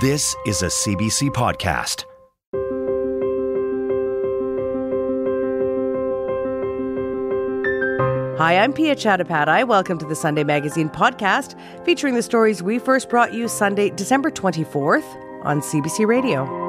This is a CBC podcast. Hi, I'm Piya Chattopadhyay. Welcome to the Sunday Magazine podcast, featuring the stories we first brought you Sunday, December 24th on CBC Radio.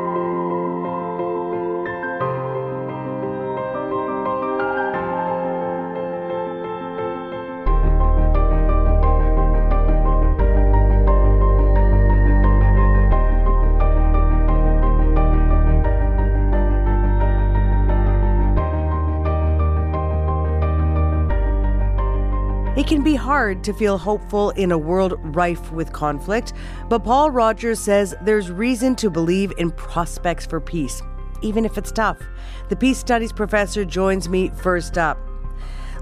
Hard to feel hopeful in a world rife with conflict, but Paul Rogers says there's reason to believe in prospects for peace, even if it's tough. The Peace Studies professor joins me first up.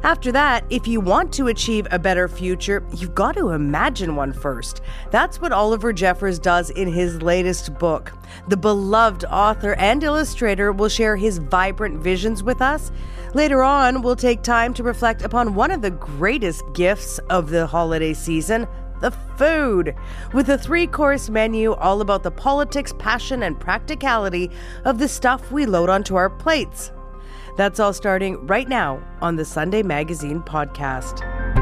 After that, if you want to achieve a better future, you've got to imagine one first. That's what Oliver Jeffers does in his latest book. The beloved author and illustrator will share his vibrant visions with us. Later on, we'll take time to reflect upon one of the greatest gifts of the holiday season the food, with a three course menu all about the politics, passion, and practicality of the stuff we load onto our plates. That's all starting right now on the Sunday Magazine podcast.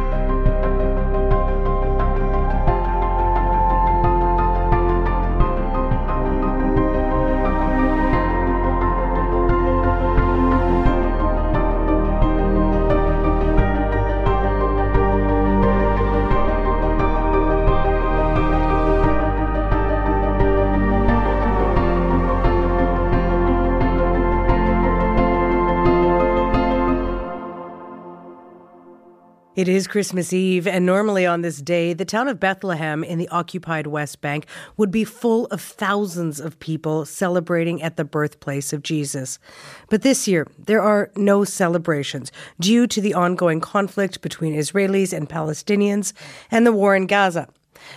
It is Christmas Eve, and normally on this day, the town of Bethlehem in the occupied West Bank would be full of thousands of people celebrating at the birthplace of Jesus. But this year, there are no celebrations due to the ongoing conflict between Israelis and Palestinians and the war in Gaza.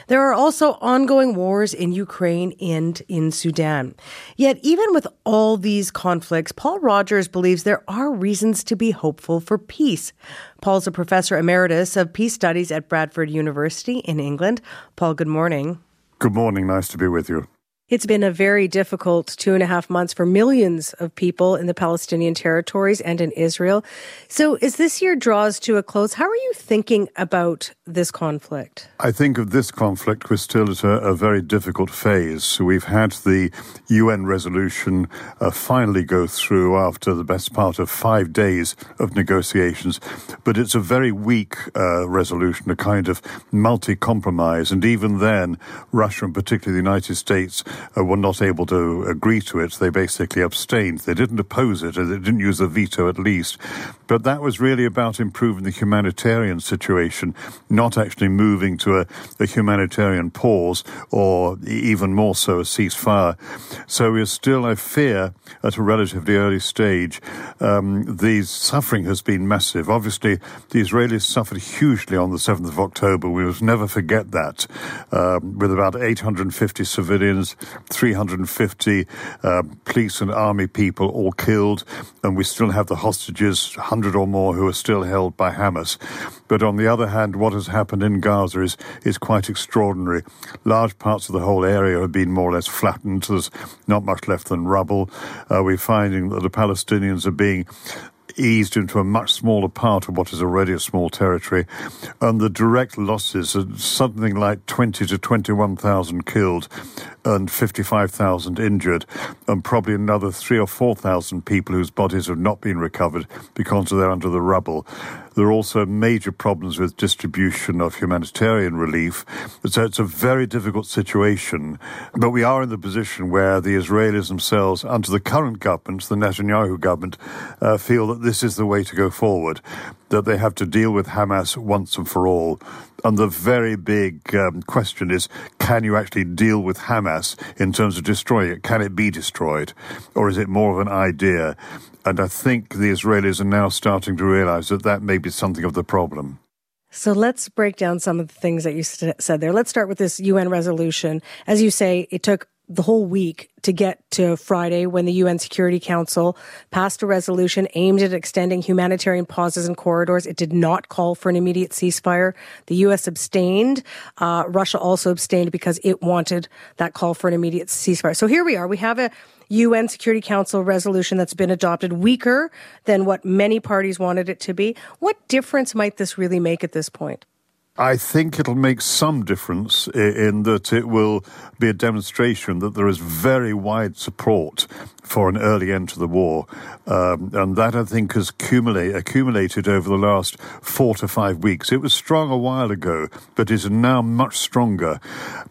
There are also ongoing wars in Ukraine and in Sudan. Yet, even with all these conflicts, Paul Rogers believes there are reasons to be hopeful for peace. Paul's a professor emeritus of peace studies at Bradford University in England. Paul, good morning. Good morning. Nice to be with you. It's been a very difficult two and a half months for millions of people in the Palestinian territories and in Israel. So, as this year draws to a close, how are you thinking about this conflict? I think of this conflict, we're still at a, a very difficult phase. We've had the UN resolution uh, finally go through after the best part of five days of negotiations, but it's a very weak uh, resolution, a kind of multi compromise. And even then, Russia and particularly the United States uh, were not able to agree to it. They basically abstained. They didn't oppose it, they didn't use the veto at least. But that was really about improving the humanitarian situation, not actually moving to a, a humanitarian pause or even more so a ceasefire. So we're still, I fear, at a relatively early stage. Um, the suffering has been massive. Obviously, the Israelis suffered hugely on the 7th of October. We must never forget that, um, with about 850 civilians, 350 uh, police and army people all killed, and we still have the hostages, 100 or more, who are still held by Hamas. But on the other hand, what has happened in Gaza is, is quite extraordinary. Large parts of the whole area have been more or less flattened. There's not much left than rubble. Uh, we're finding that the Palestinians are being eased into a much smaller part of what is already a small territory, and the direct losses are something like 20 to 21,000 killed and 55,000 injured, and probably another three or 4,000 people whose bodies have not been recovered because they're under the rubble. There are also major problems with distribution of humanitarian relief. So it's a very difficult situation. But we are in the position where the Israelis themselves, under the current government, the Netanyahu government, uh, feel that this is the way to go forward, that they have to deal with Hamas once and for all. And the very big um, question is can you actually deal with Hamas in terms of destroying it? Can it be destroyed? Or is it more of an idea? And I think the Israelis are now starting to realize that that may be something of the problem. So let's break down some of the things that you said there. Let's start with this UN resolution. As you say, it took the whole week to get to Friday when the UN Security Council passed a resolution aimed at extending humanitarian pauses and corridors. It did not call for an immediate ceasefire. The U.S. abstained. Uh, Russia also abstained because it wanted that call for an immediate ceasefire. So here we are. We have a UN Security Council resolution that's been adopted weaker than what many parties wanted it to be. What difference might this really make at this point? I think it'll make some difference in that it will be a demonstration that there is very wide support for an early end to the war. Um, and that, I think, has accumulate, accumulated over the last four to five weeks. It was strong a while ago, but is now much stronger.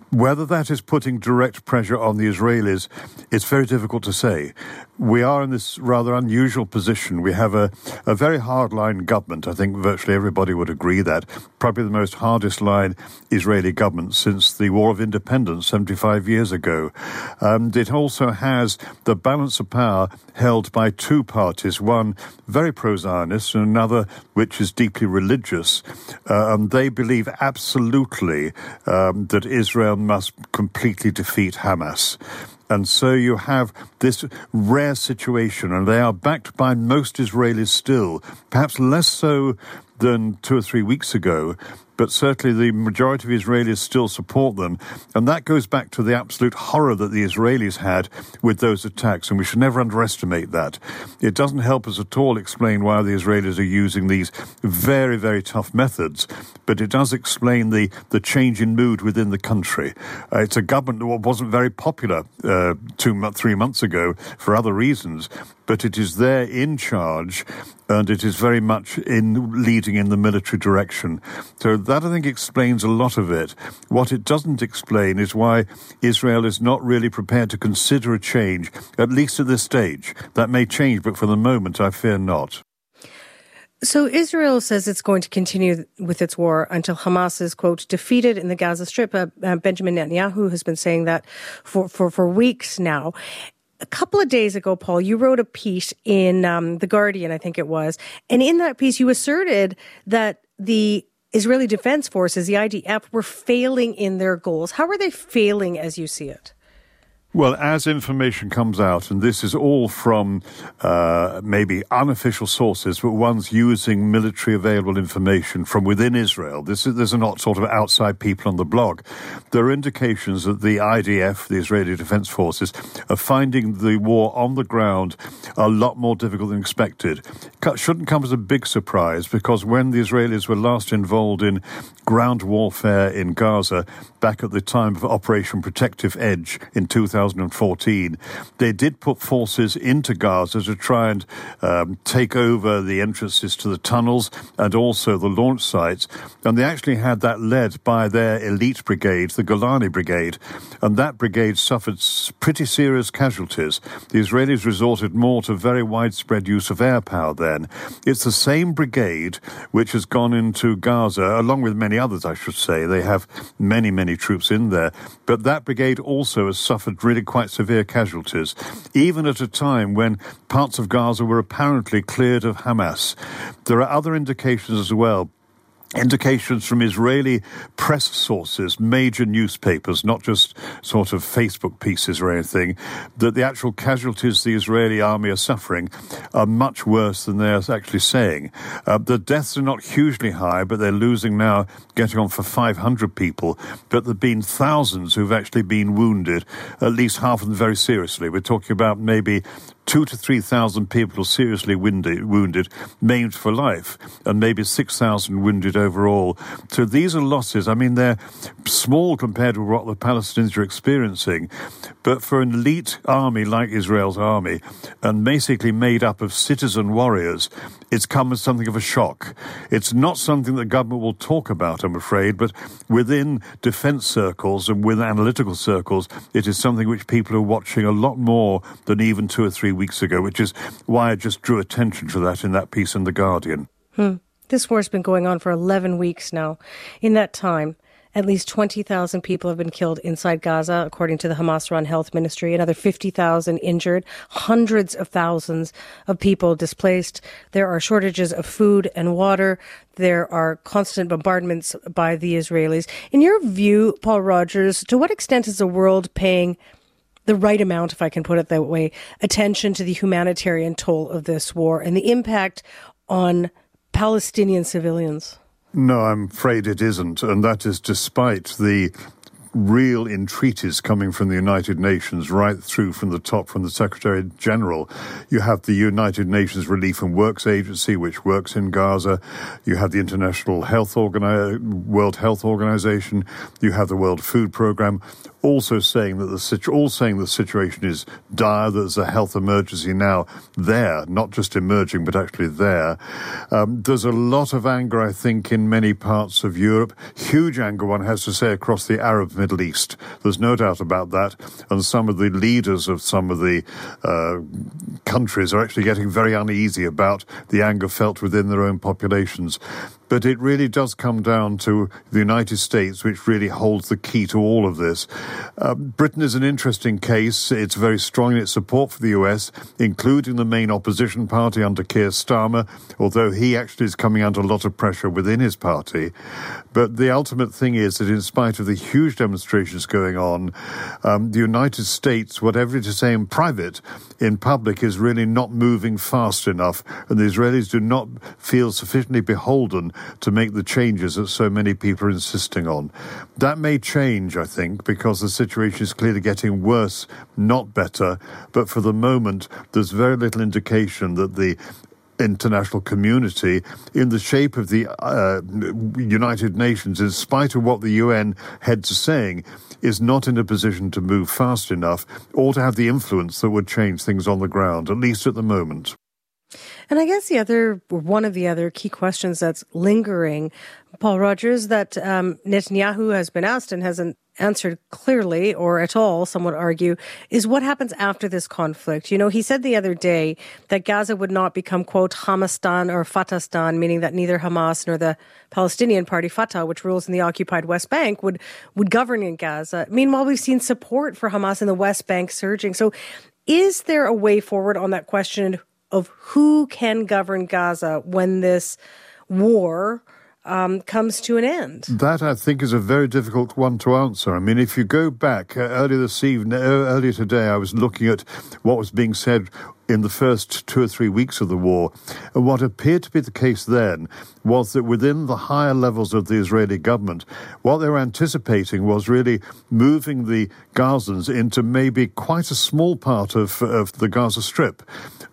Whether that is putting direct pressure on the Israelis, it's very difficult to say we are in this rather unusual position. We have a, a very hard line government. I think virtually everybody would agree that. Probably the most hardest line Israeli government since the War of Independence 75 years ago. And it also has the balance of power held by two parties, one very pro Zionist and another which is deeply religious. Uh, and they believe absolutely um, that Israel must completely defeat Hamas. And so you have this rare situation, and they are backed by most Israelis still, perhaps less so than two or three weeks ago, but certainly the majority of Israelis still support them. And that goes back to the absolute horror that the Israelis had with those attacks, and we should never underestimate that. It doesn't help us at all explain why the Israelis are using these very, very tough methods, but it does explain the, the change in mood within the country. Uh, it's a government that wasn't very popular uh, two, three months ago for other reasons, but it is there in charge and it is very much in leading in the military direction. So that I think explains a lot of it. What it doesn't explain is why Israel is not really prepared to consider a change, at least at this stage. That may change, but for the moment, I fear not. So Israel says it's going to continue with its war until Hamas is, quote, defeated in the Gaza Strip. Uh, uh, Benjamin Netanyahu has been saying that for, for, for weeks now a couple of days ago, Paul, you wrote a piece in um, The Guardian, I think it was. And in that piece, you asserted that the Israeli Defense Forces, the IDF, were failing in their goals. How are they failing as you see it? Well, as information comes out, and this is all from uh, maybe unofficial sources, but ones using military available information from within Israel, this is, these are not sort of outside people on the blog. There are indications that the IDF, the Israeli Defense Forces, are finding the war on the ground a lot more difficult than expected. It Shouldn't come as a big surprise because when the Israelis were last involved in ground warfare in Gaza back at the time of Operation Protective Edge in 2014, they did put forces into Gaza to try and um, take over the entrances to the tunnels and also the launch sites. And they actually had that led by their elite brigade, the Golani Brigade. And that brigade suffered pretty serious casualties. The Israelis resorted more to very widespread use of air power then. It's the same brigade which has gone into Gaza, along with many others, I should say. They have many, many troops in there. But that brigade also has suffered really quite severe casualties, even at a time when parts of Gaza were apparently cleared of Hamas. There are other indications as well indications from Israeli press sources, major newspapers, not just sort of Facebook pieces or anything, that the actual casualties the Israeli army are suffering are much worse than they're actually saying. Uh, the deaths are not hugely high, but they're losing now, getting on for 500 people. But there have been thousands who've actually been wounded, at least half of them very seriously. We're talking about maybe two to three thousand people seriously wounded, wounded, maimed for life, and maybe six thousand wounded overall. So these are losses. I mean, they're small compared to what the Palestinians are experiencing, but for an elite army like Israel's army, and basically made up of citizen warriors, it's come as something of a shock. It's not something the government will talk about, I'm afraid, but within defense circles and within analytical circles, it is something which people are watching a lot more than even two or three weeks ago, which is why I just drew attention to that in that piece in The Guardian. Hmm. This war's been going on for 11 weeks now. In that time, at least 20,000 people have been killed inside Gaza, according to the Hamas run health ministry. Another 50,000 injured, hundreds of thousands of people displaced. There are shortages of food and water. There are constant bombardments by the Israelis. In your view, Paul Rogers, to what extent is the world paying the right amount, if I can put it that way, attention to the humanitarian toll of this war and the impact on Palestinian civilians? No, I'm afraid it isn't. And that is despite the real entreaties coming from the United Nations right through from the top, from the Secretary General. You have the United Nations Relief and Works Agency, which works in Gaza. You have the International Health Organi- World Health Organization. You have the World Food Program also saying that the all saying the situation is dire. There's a health emergency now there, not just emerging, but actually there. Um, there's a lot of anger, I think, in many parts of Europe. Huge anger, one has to say, across the Arab Middle East. There's no doubt about that. And some of the leaders of some of the uh, countries are actually getting very uneasy about the anger felt within their own populations. But it really does come down to the United States, which really holds the key to all of this. Uh, Britain is an interesting case. It's very strong in its support for the US, including the main opposition party under Keir Starmer, although he actually is coming under a lot of pressure within his party. But the ultimate thing is that, in spite of the huge demonstrations going on, um, the United States, whatever it is saying in private, in public, is really not moving fast enough. And the Israelis do not feel sufficiently beholden to make the changes that so many people are insisting on. That may change, I think, because the situation is clearly getting worse, not better. But for the moment, there's very little indication that the international community in the shape of the uh, United Nations, in spite of what the UN heads are saying, is not in a position to move fast enough or to have the influence that would change things on the ground, at least at the moment. And I guess the other, one of the other key questions that's lingering, Paul Rogers, that um, Netanyahu has been asked and hasn't answered clearly or at all, some would argue, is what happens after this conflict. You know, he said the other day that Gaza would not become, quote, Hamastan or Fatahstan, meaning that neither Hamas nor the Palestinian party Fatah, which rules in the occupied West Bank, would, would govern in Gaza. Meanwhile, we've seen support for Hamas in the West Bank surging. So is there a way forward on that question of who can govern Gaza when this war um, comes to an end? That I think is a very difficult one to answer. I mean, if you go back uh, earlier this evening, uh, earlier today, I was looking at what was being said in the first two or three weeks of the war. And what appeared to be the case then was that within the higher levels of the Israeli government, what they were anticipating was really moving the Gazans into maybe quite a small part of, of the Gaza Strip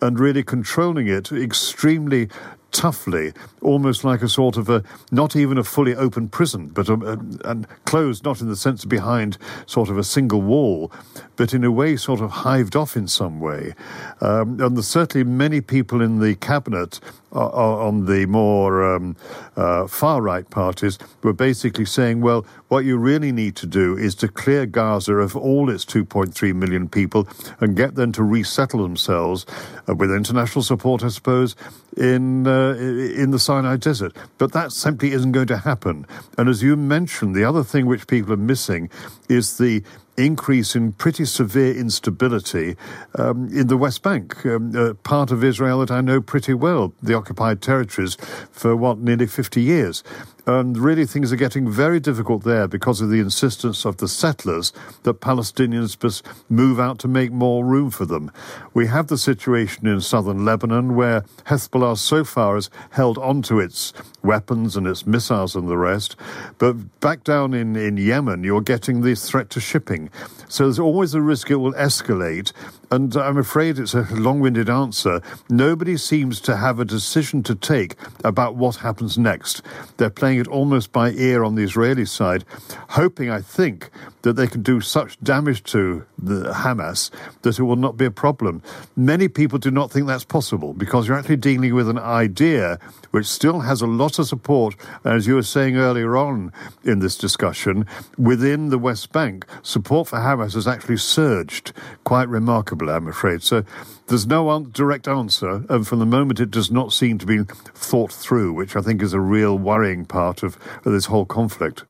and really controlling it extremely toughly, almost like a sort of a not even a fully open prison, but a, a, and closed not in the sense of behind sort of a single wall, but in a way sort of hived off in some way. Um, and there's certainly many people in the cabinet uh, uh, on the more um, uh, far right parties were basically saying, well, what you really need to do is to clear Gaza of all its 2.3 million people and get them to resettle themselves uh, with international support, I suppose, in uh, in the Sinai Desert. But that simply isn't going to happen. And as you mentioned, the other thing which people are missing is the increase in pretty severe instability um, in the West Bank, um, uh, part of Israel that I know pretty well, the occupied territories, for what, nearly 50 years. And really, things are getting very difficult there because of the insistence of the settlers that Palestinians must move out to make more room for them. We have the situation in southern Lebanon where Hezbollah so far has held onto its weapons and its missiles and the rest. But back down in, in Yemen, you're getting the threat to shipping. So there's always a risk it will escalate And I'm afraid it's a long winded answer. Nobody seems to have a decision to take about what happens next. They're playing it almost by ear on the Israeli side, hoping, I think, that they can do such damage to the Hamas that it will not be a problem. Many people do not think that's possible because you're actually dealing with an idea which still has a lot of support, as you were saying earlier on in this discussion, within the West Bank. Support for Hamas has actually surged quite remarkably, I'm afraid. So there's no direct answer, and from the moment it does not seem to be thought through, which I think is a real worrying part of, of this whole conflict.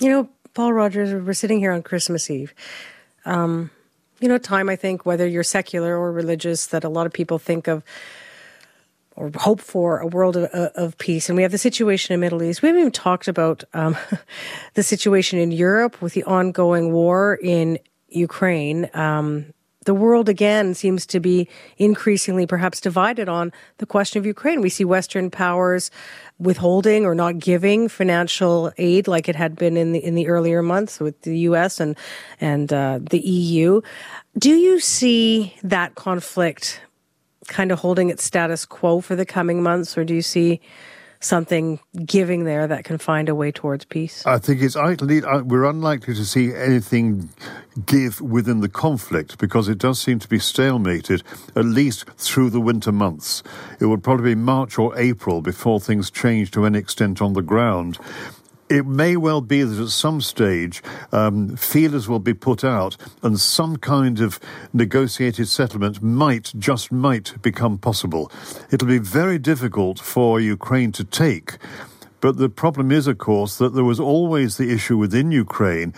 You know, Paul Rogers, we're sitting here on Christmas Eve. Um, you know, time, I think, whether you're secular or religious, that a lot of people think of or hope for a world of, of, peace. And we have the situation in Middle East. We haven't even talked about um, the situation in Europe with the ongoing war in Ukraine. Um, the world again seems to be increasingly perhaps divided on the question of Ukraine. We see Western powers withholding or not giving financial aid like it had been in the in the earlier months with the U.S. and and uh, the EU. Do you see that conflict kind of holding its status quo for the coming months, or do you see something giving there that can find a way towards peace? I think it's unlikely uh, we're unlikely to see anything give within the conflict because it does seem to be stalemated at least through the winter months. It would probably be March or April before things change to any extent on the ground it may well be that at some stage um, feelers will be put out and some kind of negotiated settlement might, just might, become possible. It'll be very difficult for Ukraine to take. But the problem is, of course, that there was always the issue within Ukraine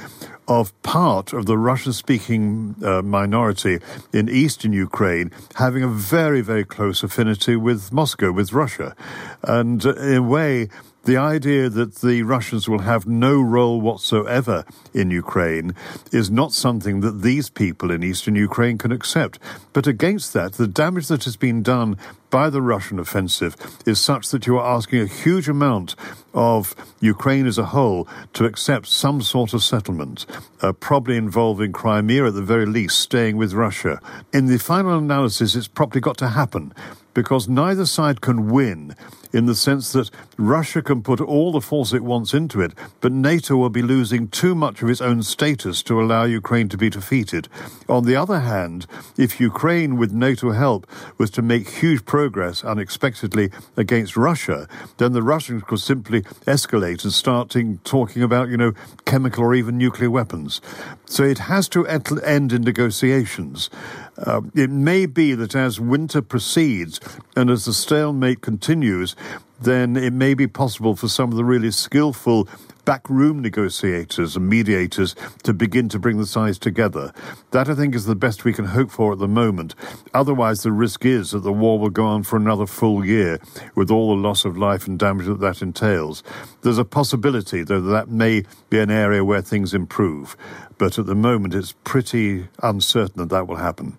of part of the Russian speaking uh, minority in eastern Ukraine having a very, very close affinity with Moscow, with Russia. And uh, in a way, the idea that the Russians will have no role whatsoever in Ukraine is not something that these people in eastern Ukraine can accept. But against that, the damage that has been done by the Russian offensive is such that you are asking a huge amount of Ukraine as a whole to accept some sort of settlement, uh, probably involving Crimea at the very least, staying with Russia. In the final analysis, it's probably got to happen because neither side can win in the sense that Russia can put all the force it wants into it, but NATO will be losing too much of its own status to allow Ukraine to be defeated. On the other hand, if Ukraine, with NATO help, was to make huge progress unexpectedly against Russia, then the Russians could simply escalate and start talking about, you know, chemical or even nuclear weapons. So it has to end in negotiations. Uh, it may be that as winter proceeds and as the stalemate continues, then it may be possible for some of the really skillful backroom negotiators and mediators to begin to bring the sides together. That, I think, is the best we can hope for at the moment. Otherwise, the risk is that the war will go on for another full year with all the loss of life and damage that that entails. There's a possibility, though, that, that may be an area where things improve. But at the moment, it's pretty uncertain that that will happen.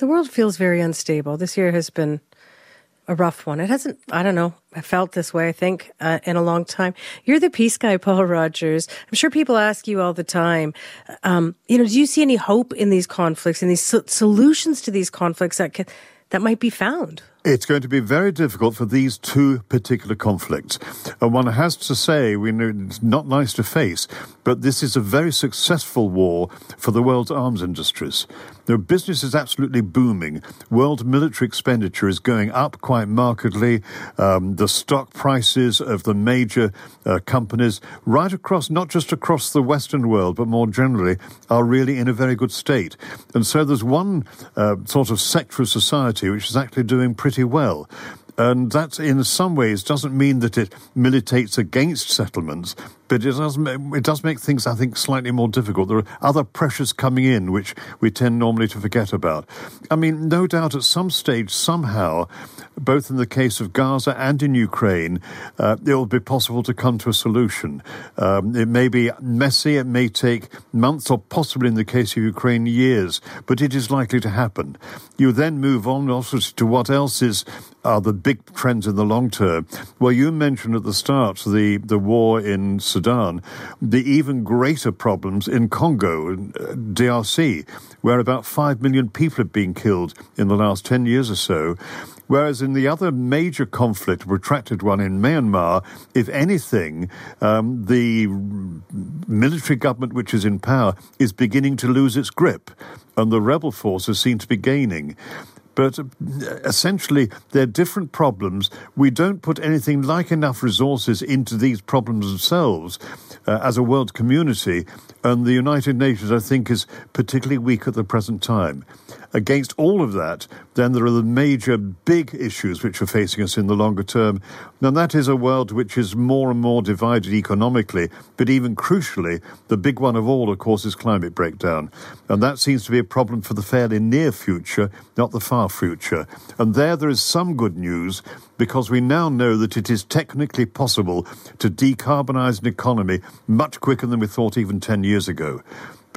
The world feels very unstable. This year has been a rough one. It hasn't, I don't know, I felt this way, I think, uh, in a long time. You're the peace guy, Paul Rogers. I'm sure people ask you all the time, um, you know, do you see any hope in these conflicts and these so- solutions to these conflicts that can, that might be found? It's going to be very difficult for these two particular conflicts. And one has to say, we know it's not nice to face, but this is a very successful war for the world's arms industries. The business is absolutely booming. World military expenditure is going up quite markedly. Um, the stock prices of the major uh, companies, right across, not just across the Western world, but more generally, are really in a very good state. And so there's one uh, sort of sector of society which is actually doing pretty well. And that, in some ways, doesn't mean that it militates against settlements, but it does, it does make things, I think, slightly more difficult. There are other pressures coming in which we tend normally to forget about. I mean, no doubt at some stage, somehow, both in the case of Gaza and in Ukraine, uh, it will be possible to come to a solution. Um, it may be messy, it may take months, or possibly in the case of Ukraine, years, but it is likely to happen. You then move on also to what else is are the big trends in the long term. Well, you mentioned at the start the, the war in the even greater problems in Congo, uh, DRC, where about 5 million people have been killed in the last 10 years or so. Whereas in the other major conflict, protracted one in Myanmar, if anything, um, the military government which is in power is beginning to lose its grip, and the rebel forces seem to be gaining. But uh, essentially, they're different problems. We don't put anything like enough resources into these problems themselves uh, as a world community. And the United Nations, I think, is particularly weak at the present time. Against all of that, then there are the major big issues which are facing us in the longer term. And that is a world which is more and more divided economically, but even crucially, the big one of all, of course, is climate breakdown. And that seems to be a problem for the fairly near future, not the far future. And there, there is some good news because we now know that it is technically possible to decarbonize an economy much quicker than we thought even 10 years ago.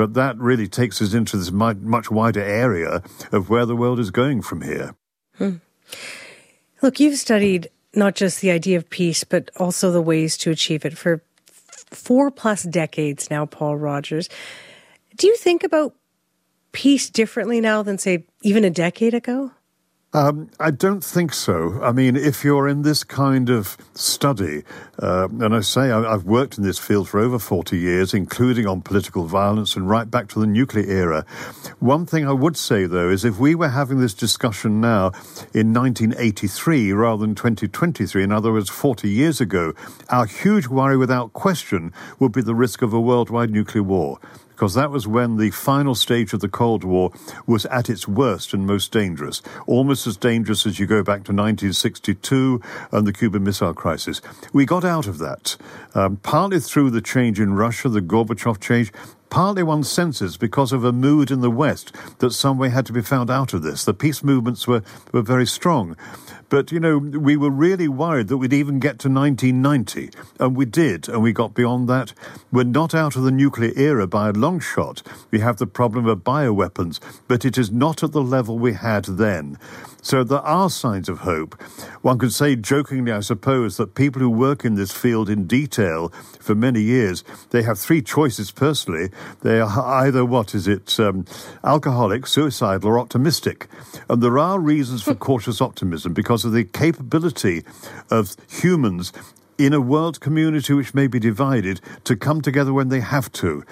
But that really takes us into this much wider area of where the world is going from here. Hmm. Look, you've studied not just the idea of peace, but also the ways to achieve it for four plus decades now, Paul Rogers. Do you think about peace differently now than, say, even a decade ago? Um, I don't think so. I mean, if you're in this kind of study, uh, and I say I, have worked in this field for over 40 years, including on political violence and right back to the nuclear era. One thing I would say, though, is if we were having this discussion now in 1983 rather than 2023, in other words, 40 years ago, our huge worry without question would be the risk of a worldwide nuclear war because that was when the final stage of the Cold War was at its worst and most dangerous, almost as dangerous as you go back to 1962 and the Cuban Missile Crisis. We got out of that, um, partly through the change in Russia, the Gorbachev change, partly one senses because of a mood in the West that some way had to be found out of this. The peace movements were, were very strong. But, you know, we were really worried that we'd even get to 1990, and we did, and we got beyond that. We're not out of the nuclear era by a long shot. We have the problem of bioweapons, but it is not at the level we had then. So there are signs of hope. One could say jokingly, I suppose, that people who work in this field in detail for many years, they have three choices personally. They are either, what is it, um, alcoholic, suicidal, or optimistic. And there are reasons for cautious optimism because of the capability of humans in a world community which may be divided to come together when they have to.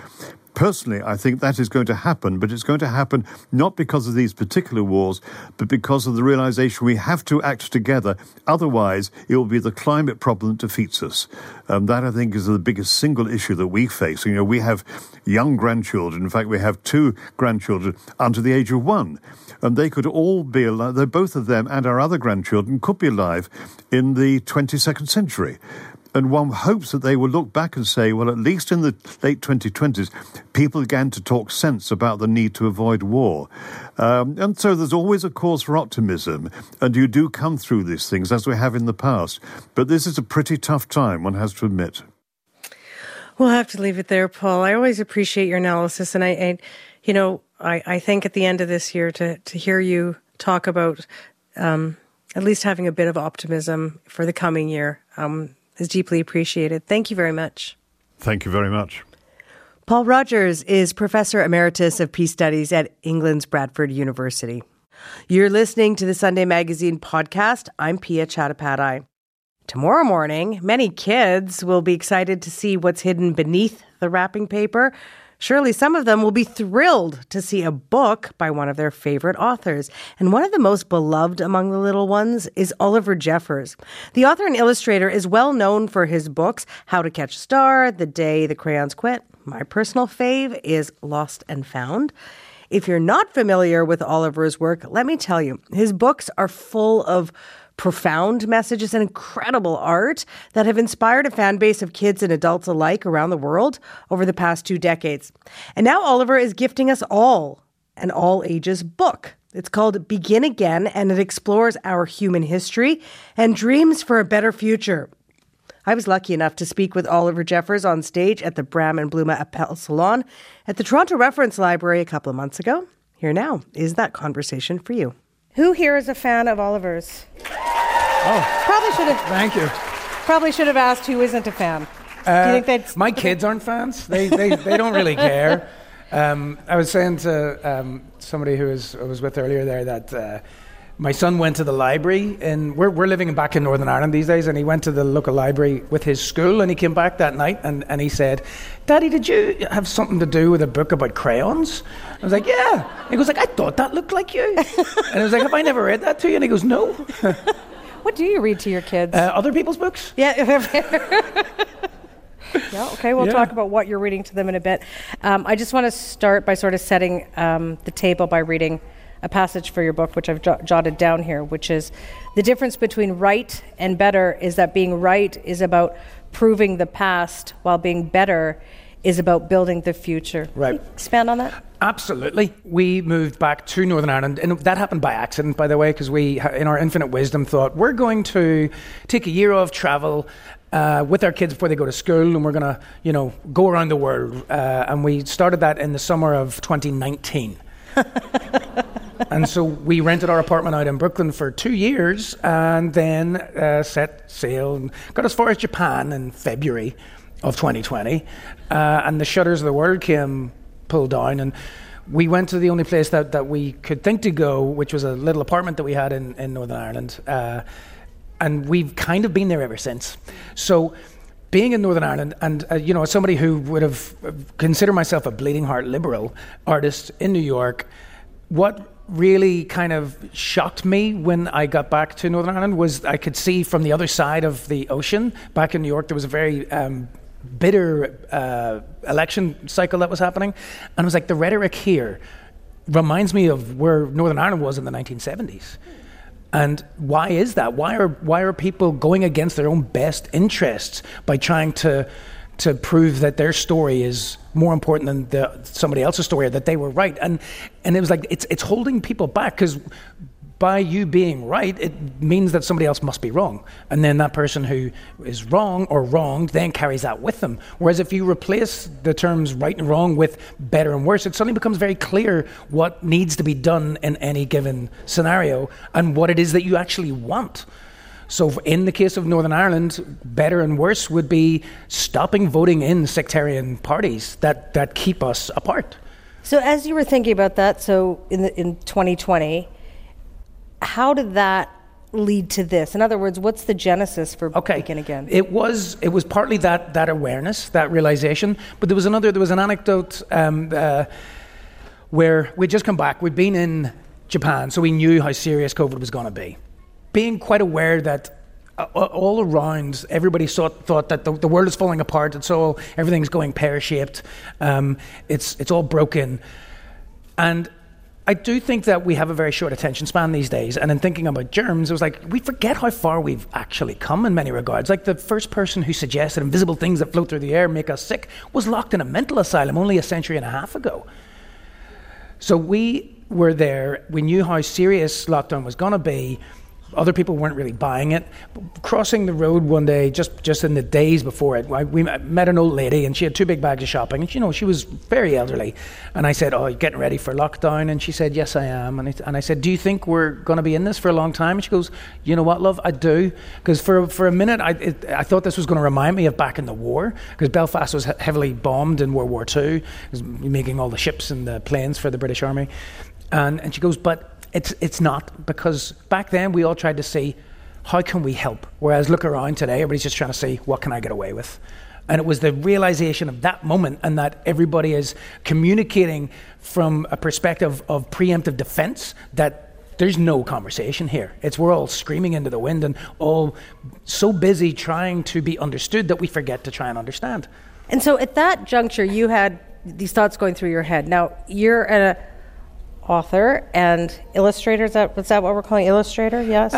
Personally, I think that is going to happen, but it's going to happen not because of these particular wars, but because of the realization we have to act together. Otherwise, it will be the climate problem that defeats us. Um, that, I think, is the biggest single issue that we face. You know, we have young grandchildren. In fact, we have two grandchildren under the age of one. And they could all be alive, both of them and our other grandchildren could be alive in the 22nd century and one hopes that they will look back and say, well, at least in the late 2020s, people began to talk sense about the need to avoid war. Um, and so there's always a cause for optimism, and you do come through these things as we have in the past. But this is a pretty tough time, one has to admit. We'll have to leave it there, Paul. I always appreciate your analysis, and I, I you know, I, I think at the end of this year to to hear you talk about um, at least having a bit of optimism for the coming year. Um, is deeply appreciated. Thank you very much. Thank you very much. Paul Rogers is Professor Emeritus of Peace Studies at England's Bradford University. You're listening to the Sunday Magazine podcast. I'm Piya Chattopadhyay. Tomorrow morning, many kids will be excited to see what's hidden beneath the wrapping paper Surely some of them will be thrilled to see a book by one of their favorite authors. And one of the most beloved among the little ones is Oliver Jeffers. The author and illustrator is well known for his books How to Catch a Star, The Day the Crayons Quit. My personal fave is Lost and Found. If you're not familiar with Oliver's work, let me tell you, his books are full of profound messages and incredible art that have inspired a fan base of kids and adults alike around the world over the past two decades. And now Oliver is gifting us all an all ages book. It's called Begin Again, and it explores our human history and dreams for a better future. I was lucky enough to speak with Oliver Jeffers on stage at the Bram and Bluma Appel Salon at the Toronto Reference Library a couple of months ago. Here now is that conversation for you. Who here is a fan of Oliver's? Oh, probably should have. Thank you. Probably should have asked who isn't a fan. Do you think they'd? My kids aren't fans. They, they, they don't really care. Um, I was saying to um, somebody who was, I was with earlier there that uh, my son went to the library, and we're, we're living back in Northern Ireland these days, and he went to the local library with his school, and he came back that night, and, and he said, Daddy, did you have something to do with a book about crayons? I was like, yeah. He goes like, I thought that looked like you. and I was like, have I never read that to you? And he goes, no. What do you read to your kids? Uh, other people's books? Yeah. yeah. Okay. We'll Yeah. talk about what you're reading to them in a bit. Um, I just want to start by sort of setting um, the table by reading a passage for your book, which I've jo- jotted down here, which is the difference between right and better is that being right is about proving the past, while being better is about building the future. Right. Can you Expand on that. Absolutely. We moved back to Northern Ireland, and that happened by accident, by the way, because we, in our infinite wisdom, thought we're going to take a year of travel uh, with our kids before they go to school, and we're going to, you know, go around the world. Uh, and we started that in the summer of 2019. and so we rented our apartment out in Brooklyn for two years, and then uh, set sail and got as far as Japan in February of 2020. Uh, and the shutters of the world came pulled down, and we went to the only place that, that we could think to go, which was a little apartment that we had in, in Northern Ireland. Uh, and we've kind of been there ever since. So, being in Northern Ireland, and uh, you know, as somebody who would have uh, considered myself a bleeding heart liberal artist in New York, what really kind of shocked me when I got back to Northern Ireland was I could see from the other side of the ocean back in New York there was a very um, bitter uh, election cycle that was happening, and it was like the rhetoric here reminds me of where Northern Ireland was in the 1970s. And why is that? Why are why are people going against their own best interests by trying to to prove that their story is more important than the, somebody else's story or that they were right? And and it was like it's it's holding people back because by you being right, it means that somebody else must be wrong. And then that person who is wrong or wronged then carries that with them. Whereas if you replace the terms right and wrong with better and worse, it suddenly becomes very clear what needs to be done in any given scenario and what it is that you actually want. So, in the case of Northern Ireland, better and worse would be stopping voting in sectarian parties that, that keep us apart. So, as you were thinking about that, so in the, in 2020, how did that lead to this? In other words, what's the genesis for Okay. Again? It was it was partly that that awareness, that realization, but there was another. There was an anecdote um, uh, where we'd just come back. We'd been in Japan, so we knew how serious COVID was going to be. Being quite aware that. uh, All around, everybody thought, thought that the, the world is falling apart. It's all everything's going pear shaped. Um, it's it's all broken, and I do think that we have a very short attention span these days. And in thinking about germs, it was like we forget how far we've actually come in many regards. Like the first person who suggested invisible things that float through the air make us sick was locked in a mental asylum only a century and a half ago. So we were there. We knew how serious lockdown was going to be. Other people weren't really buying it. Crossing the road one day, just, just in the days before it, I, we met an old lady and she had two big bags of shopping. And you know, she was very elderly. And I said, "Oh, you getting ready for lockdown?" And she said, "Yes, I am." And I, and I said, "Do you think we're going to be in this for a long time?" And she goes, "You know what, love? I do." Because for for a minute, I it, I thought this was going to remind me of back in the war, because Belfast was he- heavily bombed in World War II, making all the ships and the planes for the British Army. And and she goes, "But." It's, it's not because back then we all tried to see how can we help? Whereas look around today everybody's just trying to see what can i get away with? And it was the realization of that moment and that everybody is communicating from a perspective of preemptive defense that there's no conversation here. It's we're all screaming into the wind and all so busy trying to be understood that we forget to try and understand. And so at that juncture, you had these thoughts going through your head. Now, you're an author and illustrator. Is that, is that what we're calling illustrator? Yes?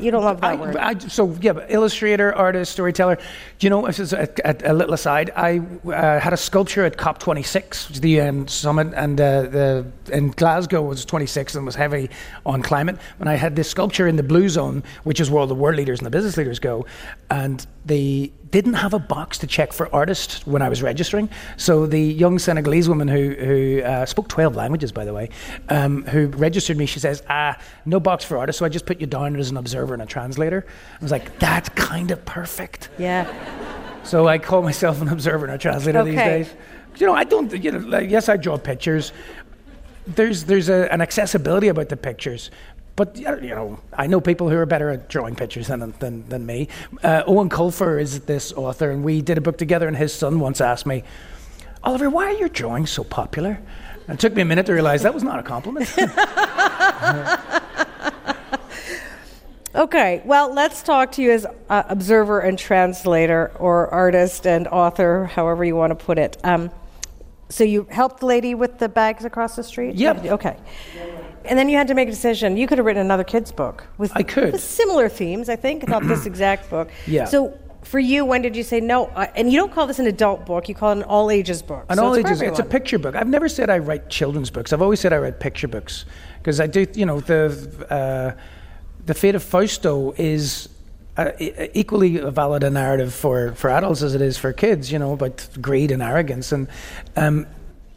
you don't love that I, word. I, so yeah, but illustrator, artist, storyteller. Do you know? This is a, a, a little aside. I uh, had a sculpture at COP26, which is the UN summit, and uh, the in Glasgow was 26 and was heavy on climate. And I had this sculpture in the blue zone, which is where all the world leaders and the business leaders go, and they didn't have a box to check for artists when I was registering. So the young Senegalese woman who who uh, spoke 12 languages, by the way, um, who registered me, she says, "Ah, no box for artists." So I just put you down as an observer and a translator. I was like, "That's kind of perfect." yeah. So I call myself an observer and a translator these Okay. days. You know, I don't. You know, like, yes, I draw pictures. There's there's a, an accessibility about the pictures. But you know, I know people who are better at drawing pictures than than, than me. Uh, Eoin Colfer is this author, and we did a book together. And his son once asked me, "Oliver, why are your drawings so popular?" And it took me a minute to realize that was not a compliment. Okay, well, let's talk to you as uh, observer and translator, or artist and author, however you want to put it. Um, so you helped the lady with the bags across the street. Yep. Okay. And then you had to make a decision. You could have written another kids' book with, I could. with similar themes, I think, not this exact book. Yeah. So for you, when did you say no? Uh, and you don't call this an adult book; you call it an all ages book. An So all it's ages. It's a picture book. I've never said I write children's books. I've always said I write picture books because I do. You know, the uh, the fate of Fausto is. Uh, equally valid a narrative for, for adults as it is for kids, you know, about greed and arrogance. And um,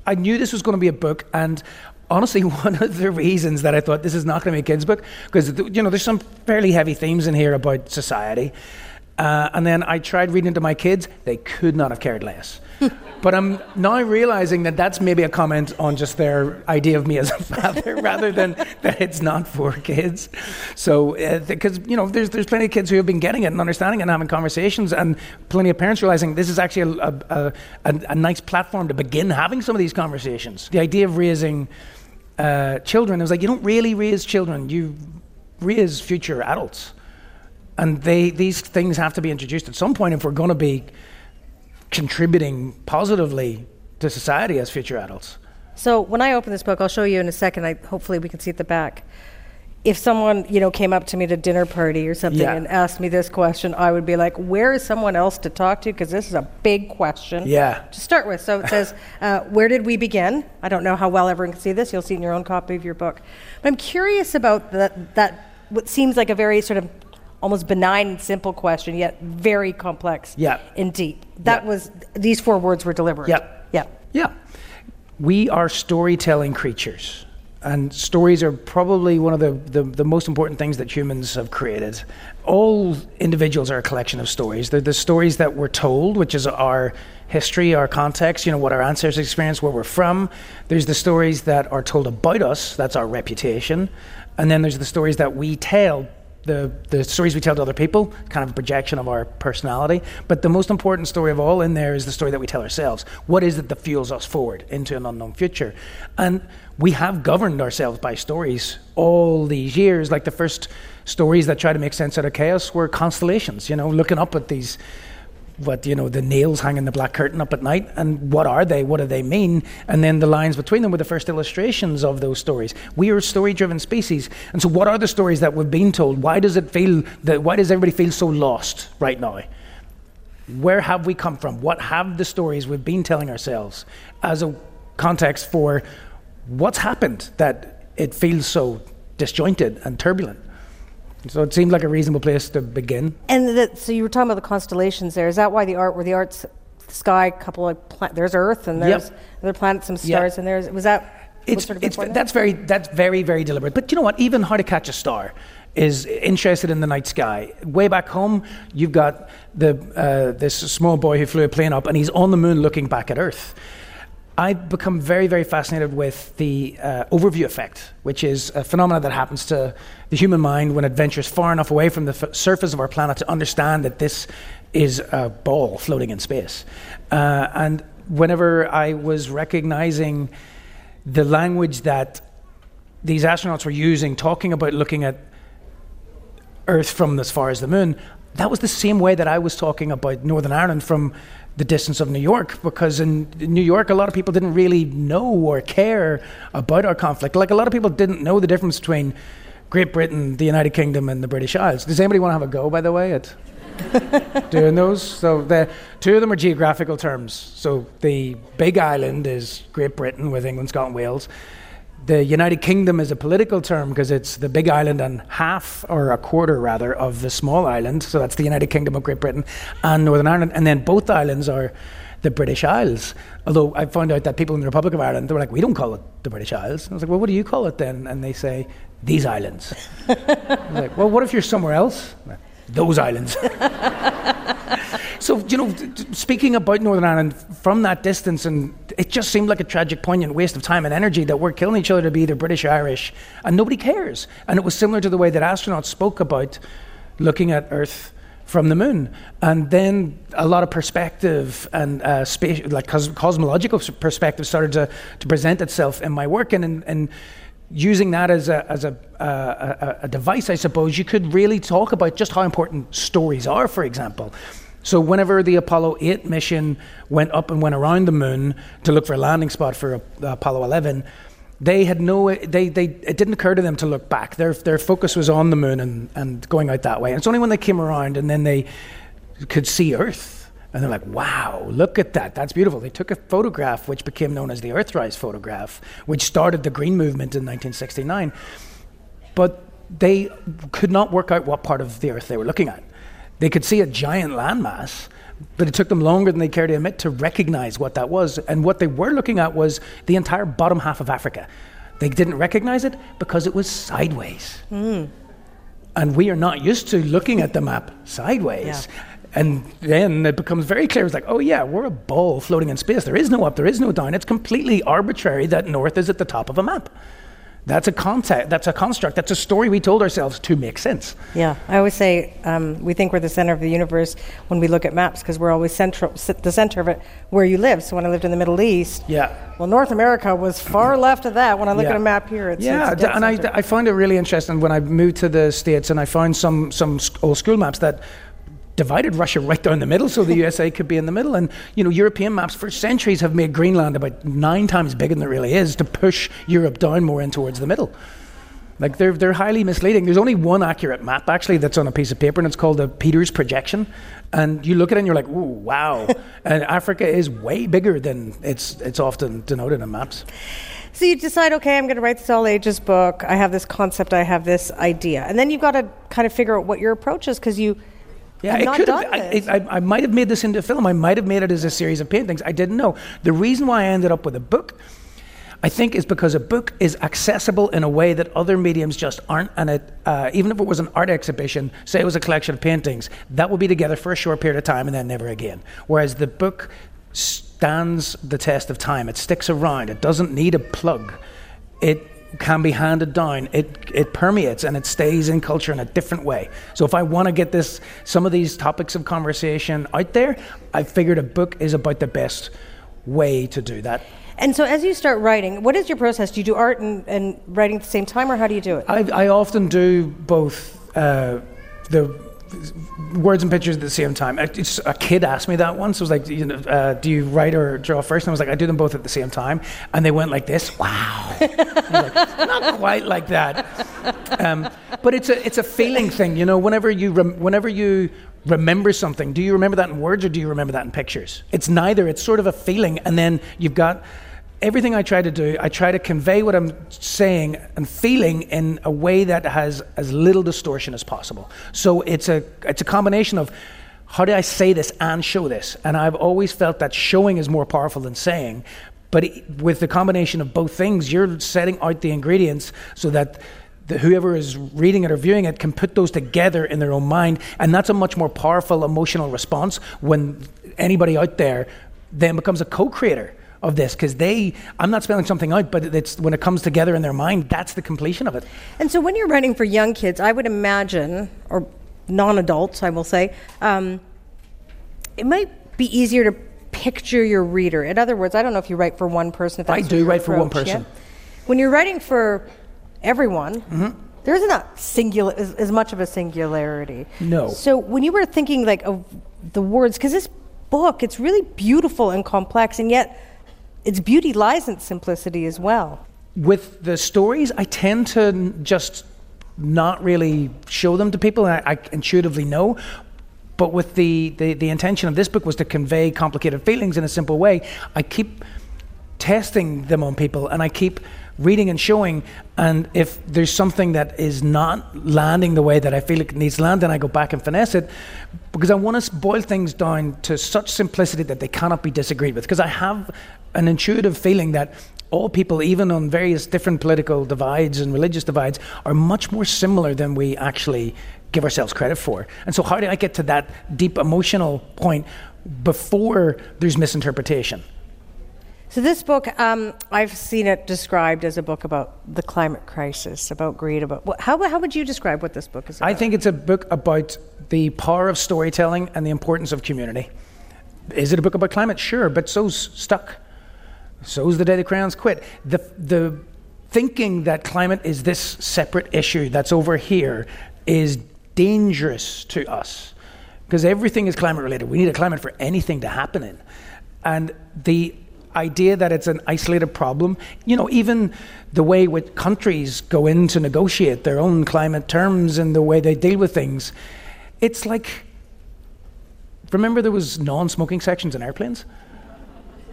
I knew this was going to be a book, and honestly, one of the reasons that I thought this is not going to be a kids' book, because you know, there's some fairly heavy themes in here about society. Uh, and then I tried reading it to my kids; they could not have cared less. but I'm now realizing that that's maybe a comment on just their idea of me as a father, rather than that it's not for kids. So, because you know, there's there's plenty of kids who have been getting it and understanding it and having conversations, and plenty of parents realizing this is actually a, a, a, a nice platform to begin having some of these conversations. The idea of raising uh, children, it was like you don't really raise children; you raise future adults and they these things have to be introduced at some point if we're going to be contributing positively to society as future adults. So when I open this book, I'll show you in a second. I hopefully we can see at the back. If someone you know came up to me at a dinner party or something Yeah. and asked me this question, I would be like, "Where is someone else to talk to?" Because this is a big question. Yeah. To start with, so it says, uh, "Where did we begin?" I don't know how well everyone can see this. You'll see it in your own copy of your book. But I'm curious about that. That what seems like a very sort of almost benign and simple question, yet very complex. Yeah. And deep. That Yeah. was these four words were deliberate. Yeah. Yeah. Yeah. We are storytelling creatures. And stories are probably one of the, the, the most important things that humans have created. All individuals are a collection of stories. They're the stories that we're told, which is our history, our context, you know, what our ancestors experienced, where we're from. There's the stories that are told about us, that's our reputation. And then there's the stories that we tell the, the stories we tell to other people, kind of a projection of our personality. But the most important story of all in there is the story that we tell ourselves. What is it that fuels us forward into an unknown future? And we have governed ourselves by stories all these years. Like the first stories that try to make sense out of chaos were constellations, you know, looking up at these what you know the nails hanging the black curtain up at night and what are they? What do they mean? And then the lines between them were the first illustrations of those stories. We are a story driven species and so what are the stories that we've been told? Why does it feel that why does everybody feel so lost right now? Where have we come from? What have the stories we've been telling ourselves as a context for what's happened that it feels so disjointed and turbulent so it seemed like a reasonable place to begin And the, so you were talking about the constellations there. Is that why the art, where the art's sky, couple of pla- there's Earth and there's Yep. other planets, some stars, and there's was that it's, sort of it's that's very that's very very deliberate. But you know what? Even How to Catch a Star is interested in the night sky. Way back home, you've got the uh, this small boy who flew a plane up, and he's on the moon looking back at Earth. I've become very, very fascinated with the uh, overview effect, which is a phenomenon that happens to the human mind when it ventures far enough away from the f- surface of our planet to understand that this is a ball floating in space. Uh, and whenever I was recognizing the language that these astronauts were using, talking about looking at Earth from as far as the moon, that was the same way that I was talking about Northern Ireland from the distance of New York, because in New York, a lot of people didn't really know or care about our conflict. Like a lot of people didn't know the difference between Great Britain, the United Kingdom, and the British Isles. Does anybody want to have a go, by the way, at doing those? So the two of them are geographical terms. So the big island is Great Britain with England, Scotland, Wales. The United Kingdom is a political term because it's the big island and half, or a quarter rather, of the small island. So that's the United Kingdom of Great Britain and Northern Ireland. And then both islands are the British Isles. Although I found out that people in the Republic of Ireland, they were like, we don't call it the British Isles. And I was like, well, what do you call it then? And they say, these islands. I was like, well, what if you're somewhere else? Those islands. So, you know, speaking about Northern Ireland from that distance, and it just seemed like a tragic, poignant waste of time and energy that we're killing each other to be either British or Irish, and nobody cares. And it was similar to the way that astronauts spoke about looking at Earth from the moon. And then a lot of perspective and uh, space, like cos- cosmological perspective started to, to present itself in my work. And, and, and using that as, a, as a, uh, a, a device, I suppose, you could really talk about just how important stories are, for example. So, whenever the Apollo 8 mission went up and went around the moon to look for a landing spot for uh, Apollo 11, they had no, they, they, it didn't occur to them to look back. Their, their focus was on the moon and, and going out that way. And it's only when they came around and then they could see Earth and they're like, wow, look at that. That's beautiful. They took a photograph, which became known as the Earthrise photograph, which started the Green Movement in 1969. But they could not work out what part of the Earth they were looking at. They could see a giant landmass, but it took them longer than they cared to admit to recognize what that was. And what they were looking at was the entire bottom half of Africa. They didn't recognize it because it was sideways. Mm. And we are not used to looking at the map sideways. Yeah. And then it becomes very clear. It's like, oh yeah, we're a ball floating in space. There is no up, there is no down. It's completely arbitrary that north is at the top of a map. That's a concept. That's a construct. That's a story we told ourselves to make sense. Yeah, I always say um, we think we're the center of the universe when we look at maps because we're always central, the center of it where you live. So when I lived in the Middle East, yeah, well, North America was far left of that. When I look yeah. at a map here, it's yeah, it's and I, I find it really interesting when I moved to the states and I found some some old school maps that divided Russia right down the middle so the USA could be in the middle. And, you know, European maps for centuries have made Greenland about nine times bigger than it really is to push Europe down more in towards the middle. Like they're, they're highly misleading. There's only one accurate map actually that's on a piece of paper, and it's called the Peters projection. And you look at it and you're like, ooh, wow. and Africa is way bigger than it's, it's often denoted in maps. So you decide, okay, I'm going to write this all ages book. I have this concept, I have this idea. And then you've got to kind of figure out what your approach is because you yeah, it could have. I, I, I, might have made this into a film. I might have made it as a series of paintings. I didn't know. The reason why I ended up with a book, I think, is because a book is accessible in a way that other mediums just aren't. And it, uh, even if it was an art exhibition, say it was a collection of paintings, that would be together for a short period of time and then never again. Whereas the book stands the test of time. It sticks around. It doesn't need a plug. It can be handed down. It it permeates and it stays in culture in a different way. So if I want to get this some of these topics of conversation out there, I figured a book is about the best way to do that. And so, as you start writing, what is your process? Do you do art and, and writing at the same time, or how do you do it? I, I often do both. Uh, the words and pictures at the same time. A, a kid asked me that once. It was like, you know, uh, do you write or draw first? And I was like, I do them both at the same time. And they went like this. Wow. like, Not quite like that. Um, but it's a it's a feeling thing, you know. Whenever you rem- whenever you remember something, do you remember that in words or do you remember that in pictures? It's neither. It's sort of a feeling, and then you've got everything I try to do, I try to convey what I'm saying and feeling in a way that has as little distortion as possible. So it's a it's a combination of how do I say this and show this? And I've always felt that showing is more powerful than saying. But it, with the combination of both things, you're setting out the ingredients so that the, whoever is reading it or viewing it can put those together in their own mind. And that's a much more powerful emotional response when anybody out there then becomes a co creator of this because they i'm not spelling something out but it's when it comes together in their mind that's the completion of it. And so when you're writing for young kids i would imagine or non-adults i will say um, it might be easier to picture your reader. In other words i don't know if you write for one person i do write for one person yeah? when you're writing for everyone mm-hmm. there isn't a singular as, as much of a singularity. No. So when you were thinking like of the words because this book it's really beautiful and complex and yet its beauty lies in simplicity as well. With the stories, I tend to just not really show them to people. I, I intuitively know. But with the, the, the intention of this book was to convey complicated feelings in a simple way, I keep testing them on people and I keep reading and showing. And if there's something that is not landing the way that I feel it needs to land, then I go back and finesse it because I want to boil things down to such simplicity that they cannot be disagreed with. Because I have an intuitive feeling that all people, even on various different political divides and religious divides, are much more similar than we actually give ourselves credit for. And so, how do I get to that deep emotional point before there's misinterpretation? So, this book, um, I've seen it described as a book about the climate crisis, about greed. About how, how would you describe what this book is about? I think it's a book about the power of storytelling and the importance of community. Is it a book about climate? Sure, but so's stuck. So's the day the crayons quit. The, the thinking that climate is this separate issue that's over here is dangerous to us because everything is climate related. We need a climate for anything to happen in. And the idea that it's an isolated problem. You know, even the way which countries go in to negotiate their own climate terms and the way they deal with things, it's like remember there was non-smoking sections in airplanes.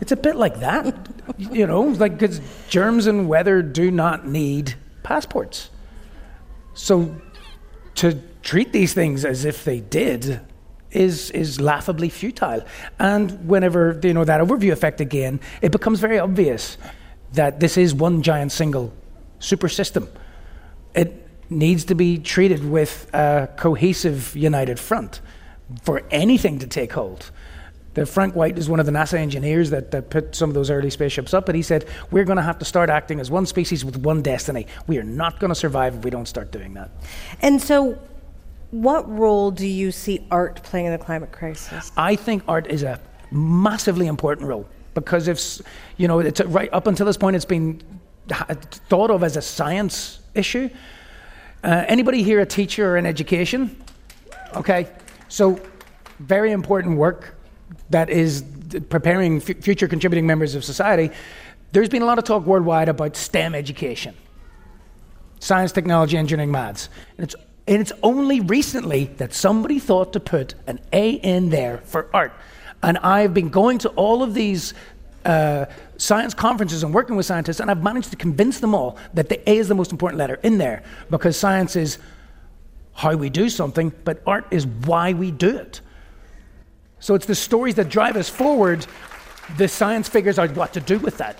It's a bit like that, you know, like because germs and weather do not need passports. So to treat these things as if they did is is laughably futile. And whenever you know that overview effect again, it becomes very obvious that this is one giant single super system. It needs to be treated with a cohesive, united front for anything to take hold. The Frank White is one of the NASA engineers that, that put some of those early spaceships up, but he said, We're going to have to start acting as one species with one destiny. We are not going to survive if we don't start doing that. And so, what role do you see art playing in the climate crisis? I think art is a massively important role because if you know, it's right up until this point, it's been thought of as a science issue. Uh, anybody here a teacher or in education? Okay, so very important work that is preparing f- future contributing members of society. There's been a lot of talk worldwide about STEM education science, technology, engineering, maths. And it's and it's only recently that somebody thought to put an A in there for art. And I've been going to all of these uh, science conferences and working with scientists, and I've managed to convince them all that the A is the most important letter in there because science is how we do something, but art is why we do it. So it's the stories that drive us forward. The science figures out what to do with that.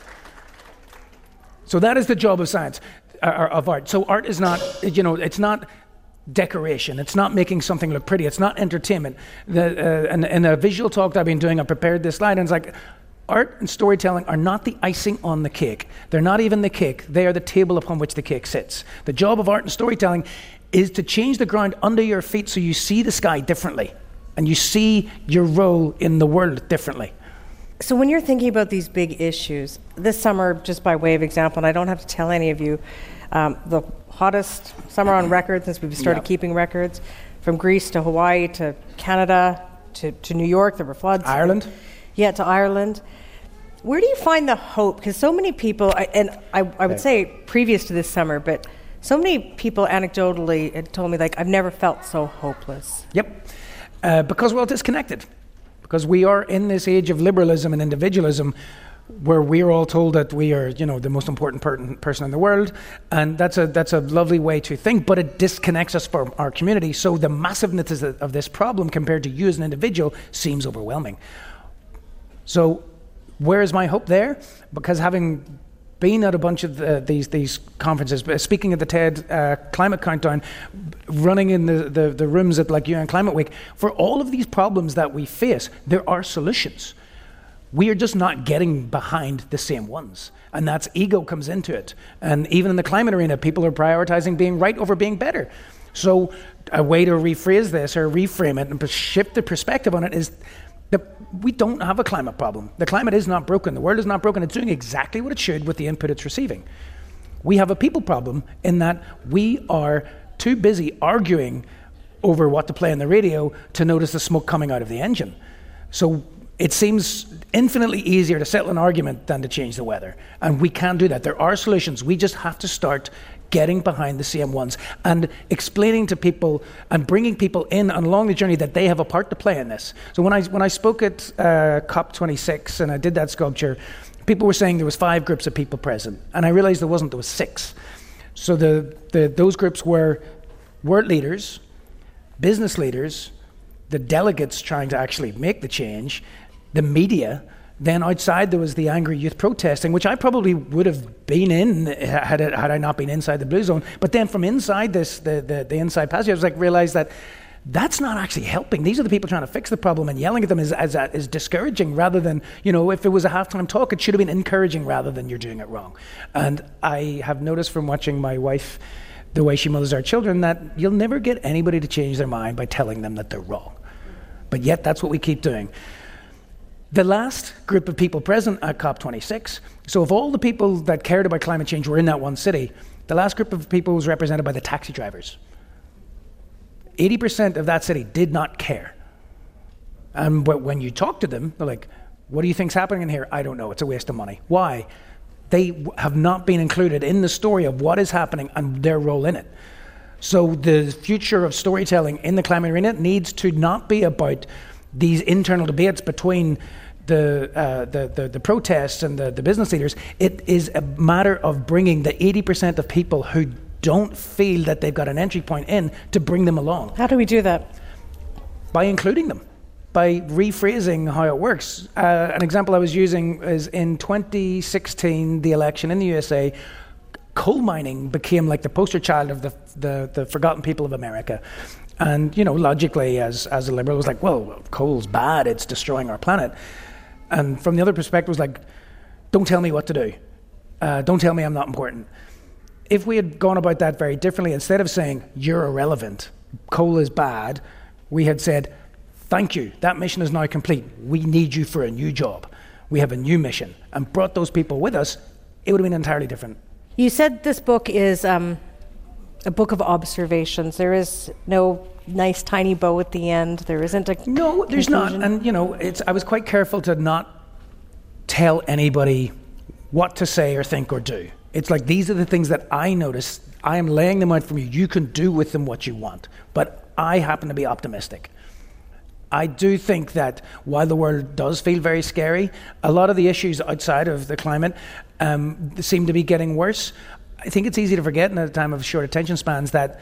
So that is the job of science, uh, of art. So art is not, you know, it's not decoration. It's not making something look pretty. It's not entertainment. The, uh, and, and a visual talk that I've been doing, I prepared this slide, and it's like art and storytelling are not the icing on the cake. They're not even the cake. They are the table upon which the cake sits. The job of art and storytelling is to change the ground under your feet so you see the sky differently and you see your role in the world differently. So, when you're thinking about these big issues, this summer, just by way of example, and I don't have to tell any of you, um, the hottest summer on record since we've started keeping records. From Greece to Hawaii to Canada to, to New York, there were floods. Ireland? Yeah, to Ireland. Where do you find the hope? Because so many people, and I, I would say previous to this summer, but so many people anecdotally had told me, like, I've never felt so hopeless. Yep. Uh, because we're all disconnected. Because we are in this age of liberalism and individualism where we're all told that we are, you know, the most important per- person in the world, and that's a that's a lovely way to think, but it disconnects us from our community. So the massiveness of this problem compared to you as an individual seems overwhelming. So, where is my hope there? Because having been at a bunch of the, these these conferences, uh, speaking at the TED uh, Climate Countdown, running in the, the, the rooms at like UN Climate Week, for all of these problems that we face, there are solutions. We are just not getting behind the same ones. And that's ego comes into it. And even in the climate arena, people are prioritizing being right over being better. So, a way to rephrase this or reframe it and shift the perspective on it is that we don't have a climate problem. The climate is not broken. The world is not broken. It's doing exactly what it should with the input it's receiving. We have a people problem in that we are too busy arguing over what to play on the radio to notice the smoke coming out of the engine. So it seems infinitely easier to settle an argument than to change the weather. And we can do that. There are solutions. We just have to start getting behind the same ones and explaining to people and bringing people in along the journey that they have a part to play in this. So when I, when I spoke at uh, COP26 and I did that sculpture, people were saying there was five groups of people present. And I realized there wasn't, there was six. So the, the, those groups were world leaders, business leaders, the delegates trying to actually make the change, the media, Then outside there was the angry youth protesting, which I probably would have been in had, it, had I not been inside the blue zone. But then from inside this, the, the, the inside passage, I was like, realized that that's not actually helping. These are the people trying to fix the problem, and yelling at them is, is, is discouraging rather than, you know, if it was a halftime talk, it should have been encouraging rather than you're doing it wrong. And I have noticed from watching my wife the way she mothers our children that you'll never get anybody to change their mind by telling them that they're wrong. But yet, that's what we keep doing. The last group of people present at COP26, so if all the people that cared about climate change were in that one city, the last group of people was represented by the taxi drivers. 80% of that city did not care. And when you talk to them, they're like, what do you think's happening in here? I don't know. It's a waste of money. Why? They have not been included in the story of what is happening and their role in it. So the future of storytelling in the climate arena needs to not be about these internal debates between the, uh, the, the, the, protests and the, the business leaders. It is a matter of bringing the 80% of people who don't feel that they've got an entry point in to bring them along. How do we do that? By including them, by rephrasing how it works. Uh, an example I was using is in 2016, the election in the USA, coal mining became like the poster child of the, the, the forgotten people of America. And, you know, logically, as, as a liberal, was like, well, coal's bad, it's destroying our planet. And from the other perspective, was like, don't tell me what to do. Uh, don't tell me I'm not important if we had gone about that very differently, instead of saying, you're irrelevant, coal is bad, we had said, thank you, that mission is now complete. We need you for a new job. We have a new mission, and brought those people with us, it would have been entirely different. You said this book is um, a book of observations. There is no nice tiny bow at the end. There isn't a no. There's conclusion. not, and you know, it's. I was quite careful to not tell anybody what to say or think or do. It's like these are the things that I notice. I am laying them out for you. You can do with them what you want. But I happen to be optimistic. I do think that while the world does feel very scary, a lot of the issues outside of the climate um, seem to be getting worse. I think it's easy to forget in a time of short attention spans that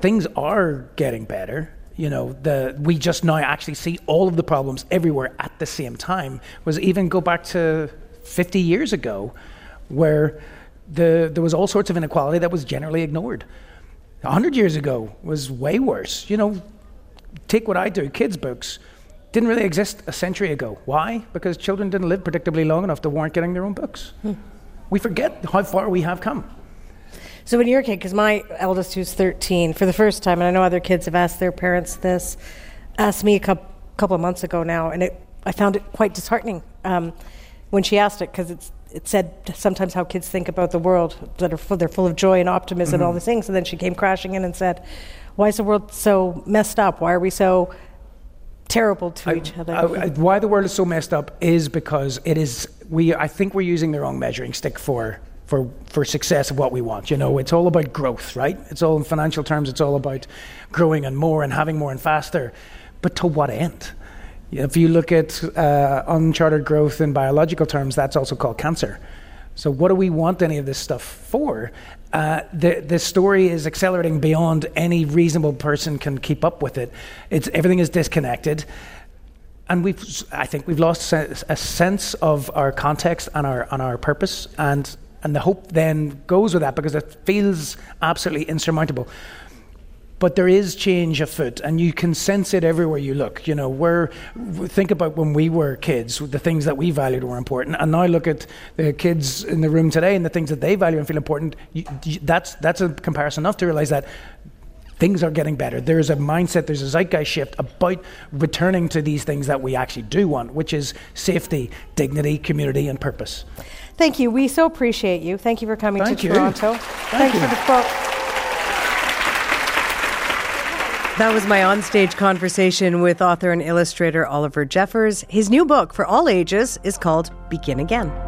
things are getting better. You know, the, we just now actually see all of the problems everywhere at the same time. Was even go back to 50 years ago where the, there was all sorts of inequality that was generally ignored. Hundred years ago was way worse. You know, take what I do, kids' books didn't really exist a century ago. Why? Because children didn't live predictably long enough to warrant getting their own books. Hmm. We forget how far we have come. So, when you're a kid, because my eldest, who's 13, for the first time, and I know other kids have asked their parents this, asked me a couple, couple of months ago now, and it, I found it quite disheartening um, when she asked it, because it said sometimes how kids think about the world that are full, they're full of joy and optimism mm-hmm. and all mm-hmm. these things. And then she came crashing in and said, "Why is the world so messed up? Why are we so terrible to I, each other?" I, I, why the world is so messed up is because it is we. I think we're using the wrong measuring stick for. For, for success of what we want. You know, it's all about growth, right? It's all in financial terms, it's all about growing and more and having more and faster. But to what end? If you look at uh, uncharted growth in biological terms, that's also called cancer. So, what do we want any of this stuff for? Uh, the the story is accelerating beyond any reasonable person can keep up with it. It's everything is disconnected, and we've I think we've lost a sense of our context and our and our purpose, and and the hope then goes with that because it feels absolutely insurmountable. But there is change afoot and you can sense it everywhere you look. You know where think about when we were kids the things that we valued were important. And now look at the kids in the room today and the things that they value and feel important. You, that's that's a comparison enough to realize that things are getting better there's a mindset there's a zeitgeist shift about returning to these things that we actually do want which is safety dignity community and purpose thank you we so appreciate you thank you for coming Thank to you. toronto Thank thanks you. for the quote That was my onstage conversation with author and illustrator Oliver Jeffers. His new book for all ages is called Begin Again.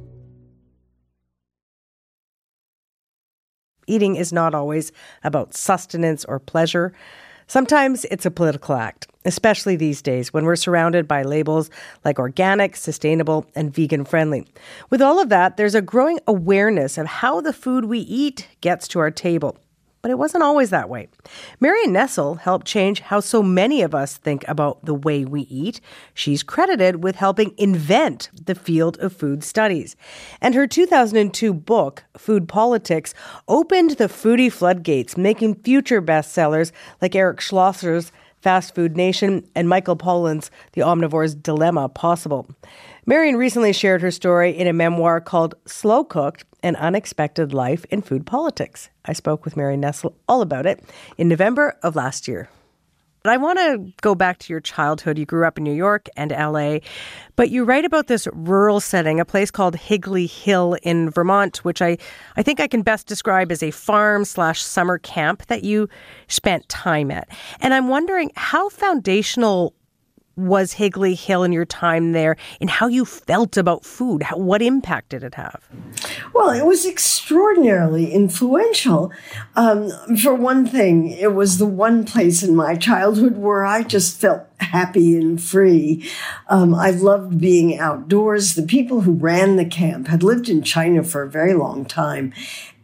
Eating is not always about sustenance or pleasure. Sometimes it's a political act, especially these days when we're surrounded by labels like organic, sustainable, and vegan friendly. With all of that, there's a growing awareness of how the food we eat gets to our table but it wasn't always that way. Marion Nestle helped change how so many of us think about the way we eat. She's credited with helping invent the field of food studies. And her 2002 book, Food Politics, opened the foodie floodgates, making future bestsellers like Eric Schlosser's Fast Food Nation and Michael Pollan's The Omnivore's Dilemma possible. Marion recently shared her story in a memoir called Slow Cooked An Unexpected Life in Food Politics. I spoke with Marion Nestle all about it in November of last year. But I want to go back to your childhood. You grew up in New York and LA, but you write about this rural setting, a place called Higley Hill in Vermont, which I, I think I can best describe as a farm slash summer camp that you spent time at. And I'm wondering how foundational was Higley Hill in your time there and how you felt about food? How, what impact did it have? Well, it was extraordinarily influential. Um, for one thing, it was the one place in my childhood where I just felt happy and free. Um, I loved being outdoors. The people who ran the camp had lived in China for a very long time.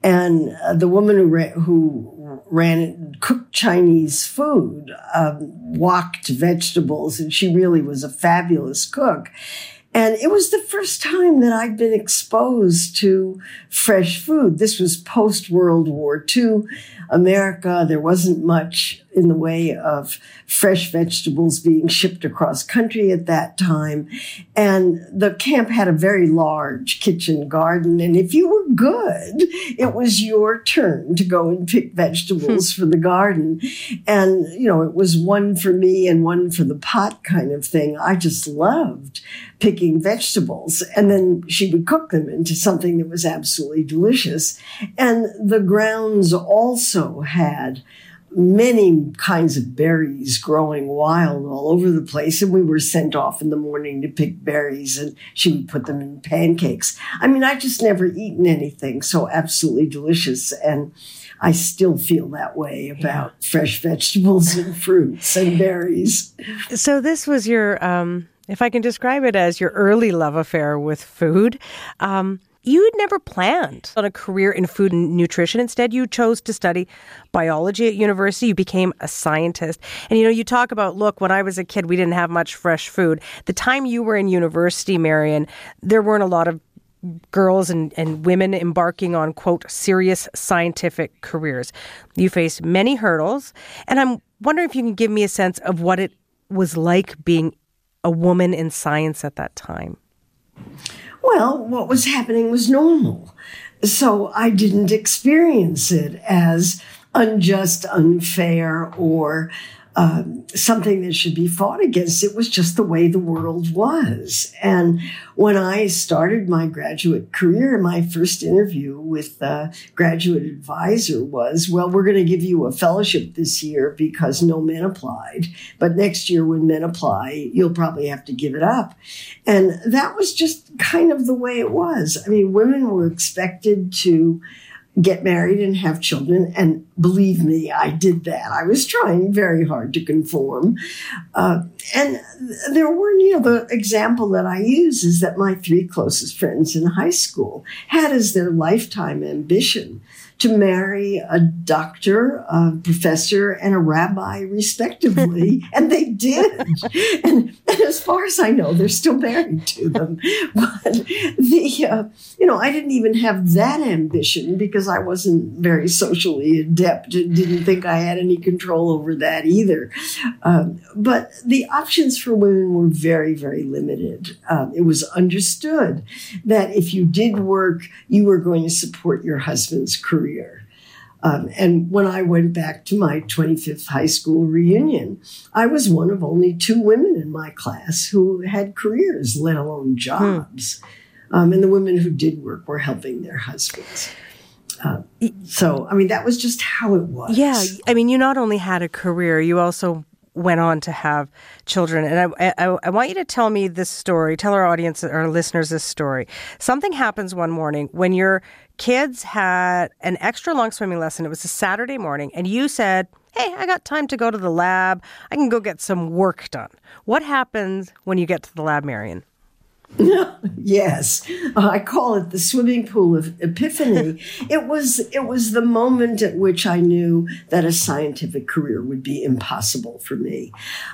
And uh, the woman who, who ran cooked Chinese food, um, woked vegetables, and she really was a fabulous cook. And it was the first time that I'd been exposed to fresh food. This was post World War II America. There wasn't much in the way of fresh vegetables being shipped across country at that time. And the camp had a very large kitchen garden. And if you were good, it was your turn to go and pick hmm. vegetables for the garden. And, you know, it was one for me and one for the pot kind of thing. I just loved picking vegetables. And then she would cook them into something that was absolutely delicious. And the grounds also had many kinds of berries growing wild all over the place. And we were sent off in the morning to pick berries and she would put them in pancakes. I mean, I've just never eaten anything so absolutely delicious. And I still feel that way about yeah. fresh vegetables and fruits and berries. So this was your, um, if I can describe it as your early love affair with food. Um, you had never planned on a career in food and nutrition. Instead, you chose to study biology at university. You became a scientist. And you know, you talk about, look, when I was a kid, we didn't have much fresh food. The time you were in university, Marion, there weren't a lot of girls and, and women embarking on, quote, serious scientific careers. You faced many hurdles. And I'm wondering if you can give me a sense of what it was like being a woman in science at that time. Well, what was happening was normal. So I didn't experience it as unjust, unfair, or um, something that should be fought against. It was just the way the world was. And when I started my graduate career, my first interview with the graduate advisor was, well, we're going to give you a fellowship this year because no men applied. But next year, when men apply, you'll probably have to give it up. And that was just kind of the way it was. I mean, women were expected to get married and have children. And believe me, I did that. I was trying very hard to conform. Uh, and there were, you know, the example that I use is that my three closest friends in high school had as their lifetime ambition to marry a doctor, a professor, and a rabbi, respectively. and they did. And, and, as far as I know, they're still married to them. But the, uh, you know, I didn't even have that ambition because I wasn't very socially adept and didn't think I had any control over that either. Um, but the options for women were very, very limited. Um, it was understood that if you did work, you were going to support your husband's career. Um, and when I went back to my 25th high school reunion, I was one of only two women in my class who had careers, let alone jobs. Hmm. Um, and the women who did work were helping their husbands. Uh, so, I mean, that was just how it was. Yeah. I mean, you not only had a career, you also went on to have children. And I, I, I, want you to tell me this story, tell our audience, our listeners this story. Something happens one morning when your kids had an extra long swimming lesson. It was a Saturday morning, and you said, Hey, I got time to go to the lab. I can go get some work done. What happens when you get to the lab, Marion? yes, uh, I call it the swimming pool of epiphany. it was it was the moment at which I knew that a scientific career would be impossible for me,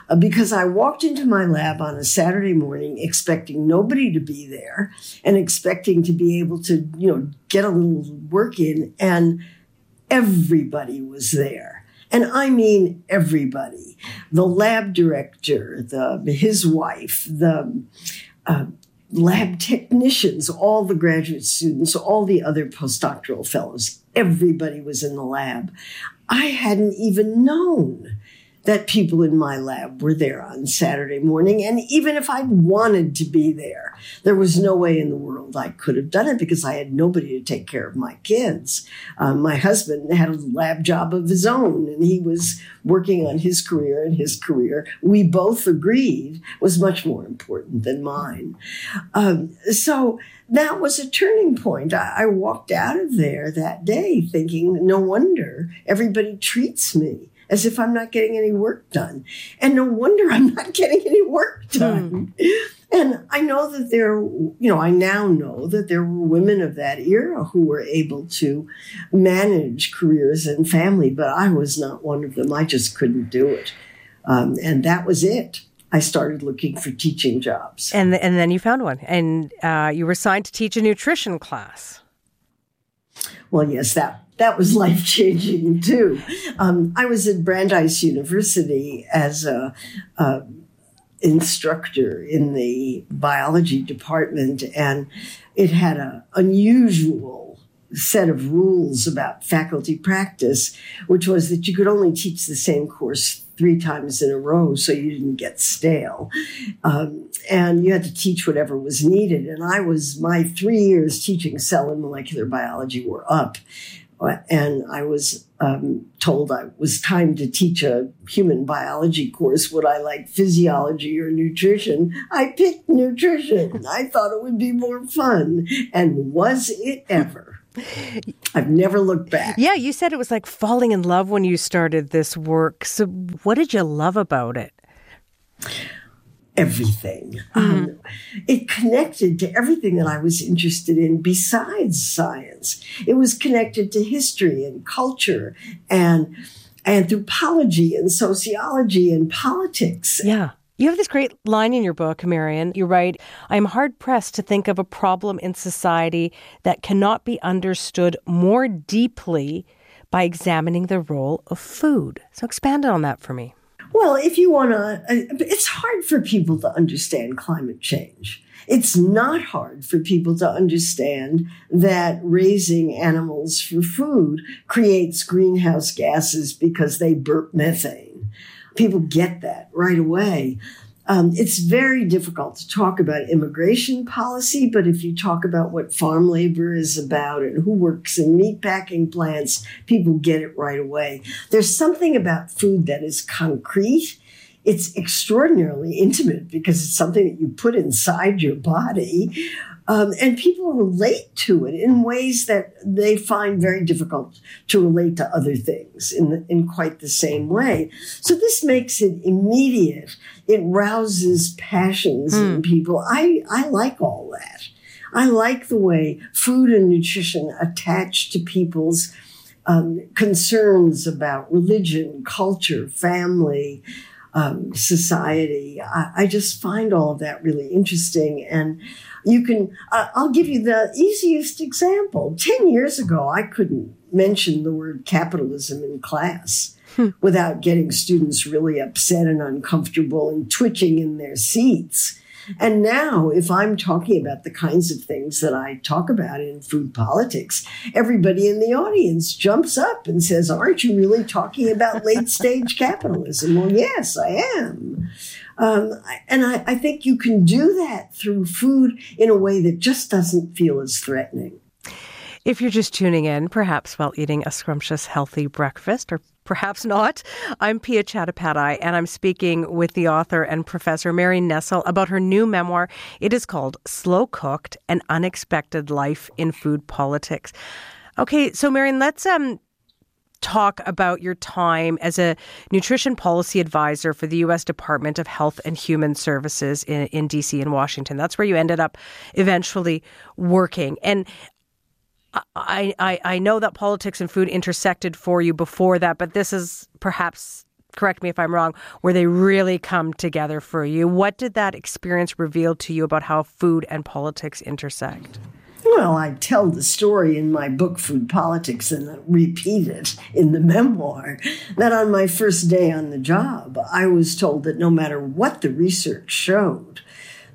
uh, because I walked into my lab on a Saturday morning expecting nobody to be there and expecting to be able to you know get a little work in, and everybody was there. And I mean everybody. The lab director, the his wife, the uh, lab technicians, all the graduate students, all the other postdoctoral fellows, everybody was in the lab. I hadn't even known that people in my lab were there on Saturday morning. And even if I'd wanted to be there, there was no way in the world I could have done it because I had nobody to take care of my kids. Um, my husband had a lab job of his own and he was working on his career and his career, we both agreed was much more important than mine. Um, so that was a turning point. I, I walked out of there that day thinking, no wonder everybody treats me as if I'm not getting any work done. And no wonder I'm not getting any work hmm. done. And I know that there, you know, I now know that there were women of that era who were able to manage careers and family, but I was not one of them. I just couldn't do it. Um, and that was it. I started looking for teaching jobs. And, and then you found one, and uh, you were assigned to teach a nutrition class. Well, yes, that that was life changing too. Um, I was at Brandeis University as a, a, instructor in the biology department, and it had an unusual set of rules about faculty practice, which was that you could only teach the same course three times in a row so you didn't get stale. Um, and you had to teach whatever was needed. And I was, my three years teaching cell and molecular biology were up and I was um, told I was time to teach a human biology course. Would I like physiology or nutrition? I picked nutrition. I thought it would be more fun. And was it ever? I've never looked back. Yeah, you said it was like falling in love when you started this work. So, what did you love about it? Everything. Mm-hmm. Um, it connected to everything that I was interested in besides science. It was connected to history and culture and anthropology and sociology and politics. Yeah. You have this great line in your book, Marion. You write, I am hard pressed to think of a problem in society that cannot be understood more deeply by examining the role of food. So expand on that for me. Well, if you want to, uh, it's hard for people to understand climate change. It's not hard for people to understand that raising animals for food creates greenhouse gases because they burp methane. People get that right away. Um, it's very difficult to talk about immigration policy, but if you talk about what farm labor is about and who works in meatpacking plants, people get it right away. There's something about food that is concrete. It's extraordinarily intimate because it's something that you put inside your body. Um, and people relate to it in ways that they find very difficult to relate to other things in, the, in quite the same way. So this makes it immediate. It rouses passions mm. in hmm. people. I, I like all that. I like the way food and nutrition attach to people's um, concerns about religion, culture, family, um, society. I, I, just find all of that really interesting. And you can, uh, I'll give you the easiest example. 10 years ago, I couldn't mention the word capitalism in class. Without getting students really upset and uncomfortable and twitching in their seats. And now, if I'm talking about the kinds of things that I talk about in food politics, everybody in the audience jumps up and says, Aren't you really talking about late stage capitalism? Well, yes, I am. Um, and I, I think you can do that through food in a way that just doesn't feel as threatening. If you're just tuning in, perhaps while eating a scrumptious, healthy breakfast, or perhaps not, I'm Piya Chattopadhyay, and I'm speaking with the author and professor Mary Nestle about her new memoir. It is called Slow Cooked An Unexpected Life in Food Politics. Okay, so Marion, let's um talk about your time as a nutrition policy advisor for the U.S. Department of Health and Human Services in, in D.C. and Washington. That's where you ended up eventually working. And I, I, I know that politics and food intersected for you before that, but this is perhaps, correct me if I'm wrong, where they really come together for you. What did that experience reveal to you about how food and politics intersect? Well, I tell the story in my book, Food Politics, and repeat it in the memoir that on my first day on the job, I was told that no matter what the research showed,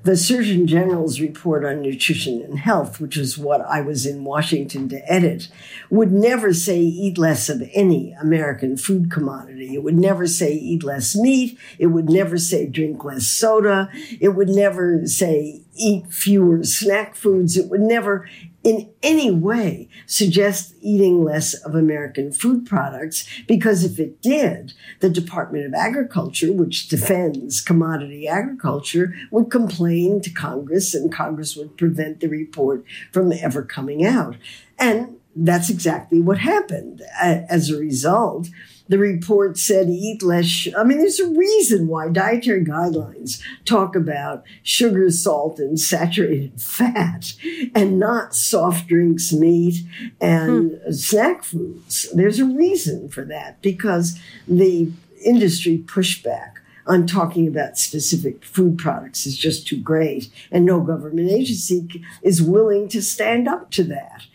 the Surgeon General's report on nutrition and health, which is what I was in Washington to edit, would never say eat less of any American food commodity. It would never say eat less meat. It would never say drink less soda. It would never say eat fewer snack foods. It would never in any way suggest eating less of American food products, because if it did, the Department of Agriculture, which defends commodity agriculture, would complain to Congress and Congress would prevent the report from ever coming out. And that's exactly what happened. As a result, the report said eat less. I mean, there's a reason why dietary guidelines talk about sugar, salt, and saturated fat and not soft drinks, meat, and hmm. snack foods. There's a reason for that because the industry pushback on talking about specific food products is just too great, and no government agency is willing to stand up to that.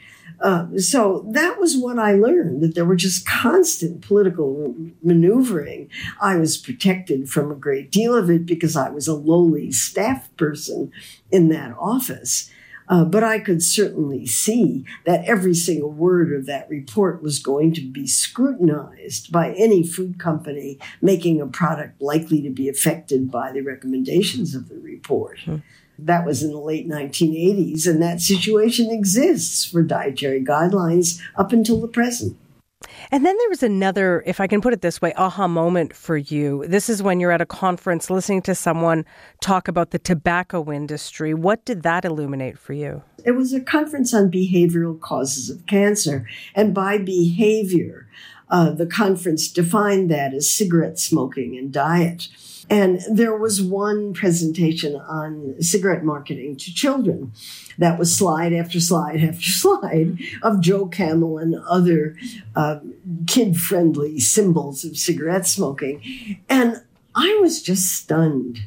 Uh, so that was what I learned that there were just constant political maneuvering. I was protected from a great deal of it because I was a lowly staff person in that office. Uh, but I could certainly see that every single word of that report was going to be scrutinized by any food company making a product likely to be affected by the recommendations of the report. Hmm. That was in the late 1980s, and that situation exists for dietary guidelines up until the present. And then there was another, if I can put it this way, aha moment for you. This is when you're at a conference listening to someone talk about the tobacco industry. What did that illuminate for you? It was a conference on behavioral causes of cancer. And by behavior, uh, the conference defined that as cigarette smoking and diet. And there was one presentation on cigarette marketing to children that was slide after slide after slide of Joe Camel and other uh, kid friendly symbols of cigarette smoking. And I was just stunned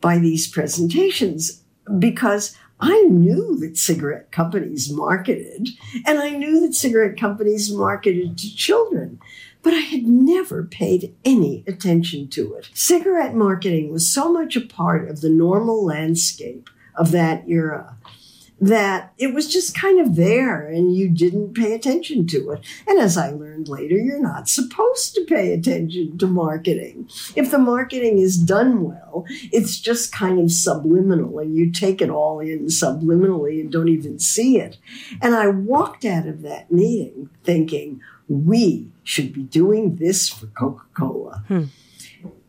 by these presentations because I knew that cigarette companies marketed, and I knew that cigarette companies marketed to children but I had never paid any attention to it. Cigarette marketing was so much a part of the normal landscape of that era that it was just kind of there and you didn't pay attention to it. And as I learned later, you're not supposed to pay attention to marketing. If the marketing is done well, it's just kind of subliminal and you take it all in subliminally and don't even see it. And I walked out of that meeting thinking, we should be doing this for Coca Cola. Hmm.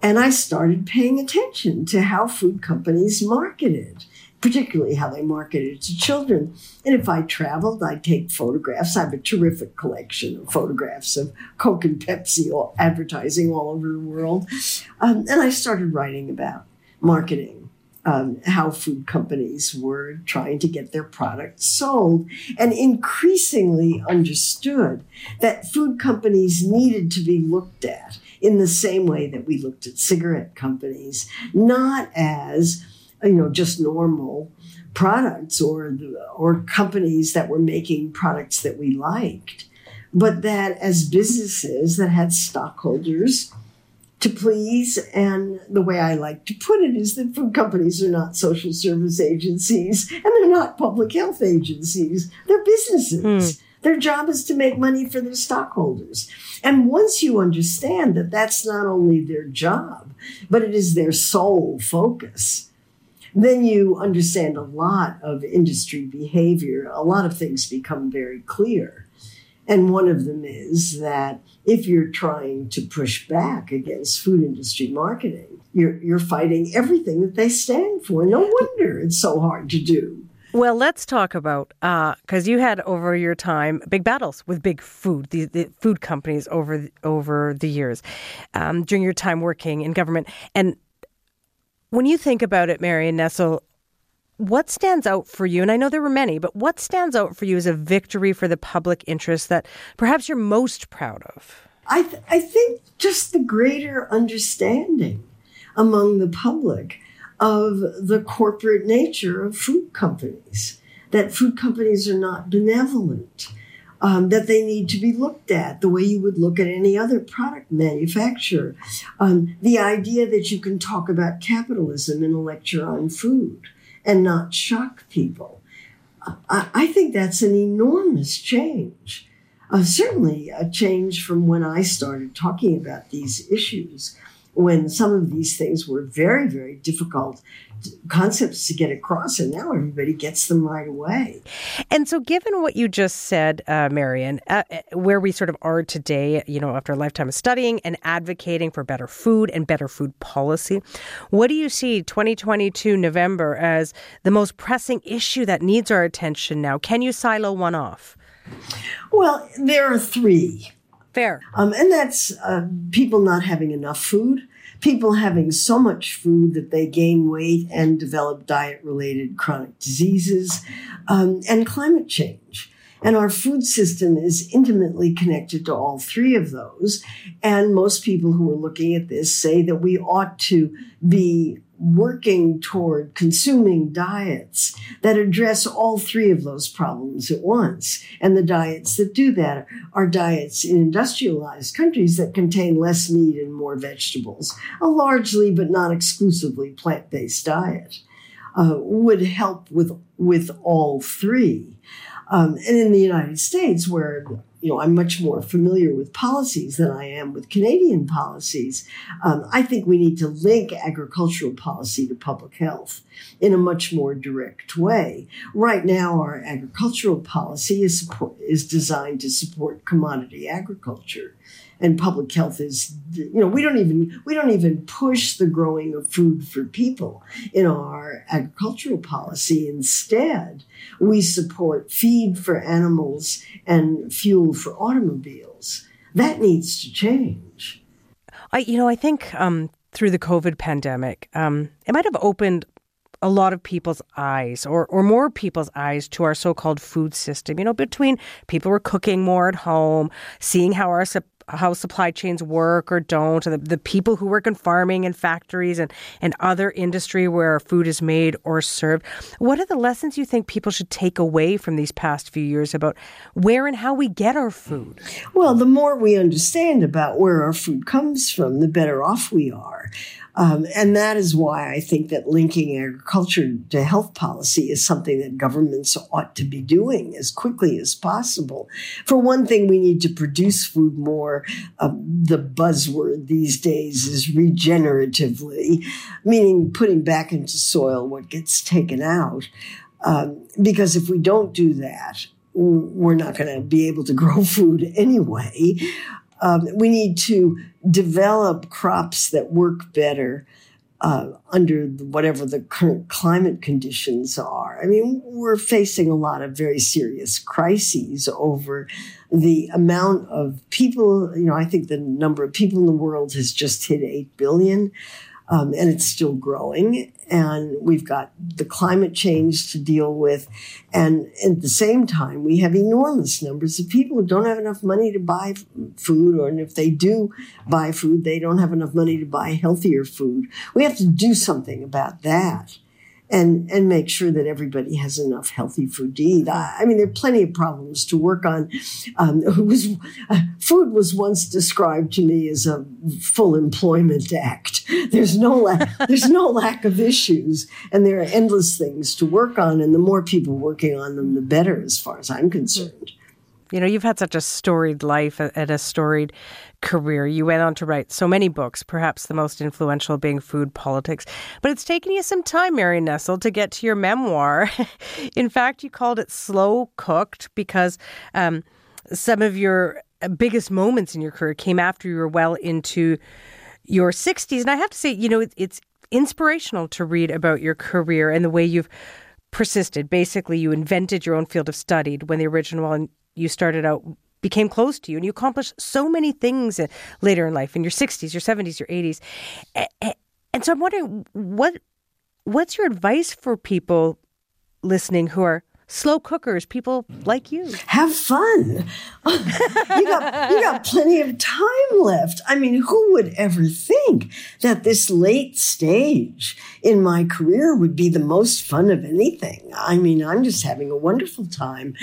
And I started paying attention to how food companies marketed, particularly how they marketed to children. And if I traveled, I'd take photographs. I have a terrific collection of photographs of Coke and Pepsi all, advertising all over the world. Um, and I started writing about marketing um, how food companies were trying to get their products sold and increasingly understood that food companies needed to be looked at in the same way that we looked at cigarette companies, not as you know just normal products or or companies that were making products that we liked, but that as businesses that had stockholders to please. And the way I like to put it is that food companies are not social service agencies and they're not public health agencies. They're businesses. Mm. Their job is to make money for their stockholders. And once you understand that that's not only their job, but it is their sole focus, then you understand a lot of industry behavior. A lot of things become very clear. And one of them is that if you're trying to push back against food industry marketing, you're, you're fighting everything that they stand for. No wonder it's so hard to do. Well, let's talk about because uh, you had over your time big battles with big food, the, the food companies over over the years um, during your time working in government. And when you think about it, Marion Nestle, what stands out for you? And I know there were many, but what stands out for you as a victory for the public interest that perhaps you're most proud of? I th- I think just the greater understanding among the public of the corporate nature of food companies, that food companies are not benevolent, um, that they need to be looked at the way you would look at any other product manufacturer. Um, the idea that you can talk about capitalism in a lecture on food and not shock people. I, I think that's an enormous change. Uh, certainly a change from when I started talking about these issues when some of these things were very, very difficult concepts to get across, and now everybody gets them right away. And so, given what you just said, uh, Marion, uh, uh, where we sort of are today, you know, after a lifetime of studying and advocating for better food and better food policy, what do you see 2022 November as the most pressing issue that needs our attention now? Can you silo one off? Well, there are three. Fair. Um, and that's uh, people not having enough food, people having so much food that they gain weight and develop diet related chronic diseases, um, and climate change. And our food system is intimately connected to all three of those. And most people who are looking at this say that we ought to be working toward consuming diets that address all three of those problems at once. And the diets that do that are diets in industrialized countries that contain less meat and more vegetables, a largely but not exclusively plant based diet. Uh, would help with with all three. Um, and in the United States, where you know, I'm much more familiar with policies than I am with Canadian policies. Um, I think we need to link agricultural policy to public health in a much more direct way. Right now, our agricultural policy is support, is designed to support commodity agriculture and public health is you know we don't even we don't even push the growing of food for people in our agricultural policy. Instead we support feed for animals and fuel for automobiles. That needs to change. I you know i think um, through the covid pandemic um, it might have opened a lot of people's eyes or, or more people's eyes to our so-called food system. You know between people were cooking more at home seeing how our how supply chains work or don't, the, the people who work in farming and factories and, and other industry where food is made or served. What are the lessons you think people should take away from these past few years about where and how we get our food? Well, the more we understand about where our food comes from, the better off we are. Um, and that is why I think that linking agriculture to health policy is something that governments ought to be doing as quickly as possible. For one thing, we need to produce food more. Um, the buzzword these days is regeneratively, meaning putting back into soil what gets taken out. Um, because if we don't do that, we're not going to be able to grow food anyway. Um, we need to develop crops that work better uh, under whatever the current climate conditions are. I mean, we're facing a lot of very serious crises over the amount of people. You know, I think the number of people in the world has just hit 8 billion um, and it's still growing. And we've got the climate change to deal with. And at the same time, we have enormous numbers of people who don't have enough money to buy food, or if they do buy food, they don't have enough money to buy healthier food. We have to do something about that and and make sure that everybody has enough healthy food to eat. I, I mean, there are plenty of problems to work on. Um, was, uh, food was once described to me as a full employment act. There's no la- there's no lack of issues, and there are endless things to work on. And the more people working on them, the better, as far as I'm concerned. You know, you've had such a storied life and a storied career. You went on to write so many books, perhaps the most influential being Food Politics. But it's taken you some time, Mary Nestle, to get to your memoir. In fact, you called it Slow Cooked because um, some of your biggest moments in your career came after you were well into your 60s. And I have to say, you know, it's inspirational to read about your career and the way you've persisted. Basically, you invented your own field of study when the original one you started out became close to you, and you accomplished so many things uh, later in life, in your 60s, your 70s, your 80s. And so I'm wondering, what what's your advice for people listening who are slow cookers, people like you. Have fun. you got you got plenty of time left. I mean, who would ever think that this late stage in my career would be the most fun of anything? I mean, I'm just having a wonderful time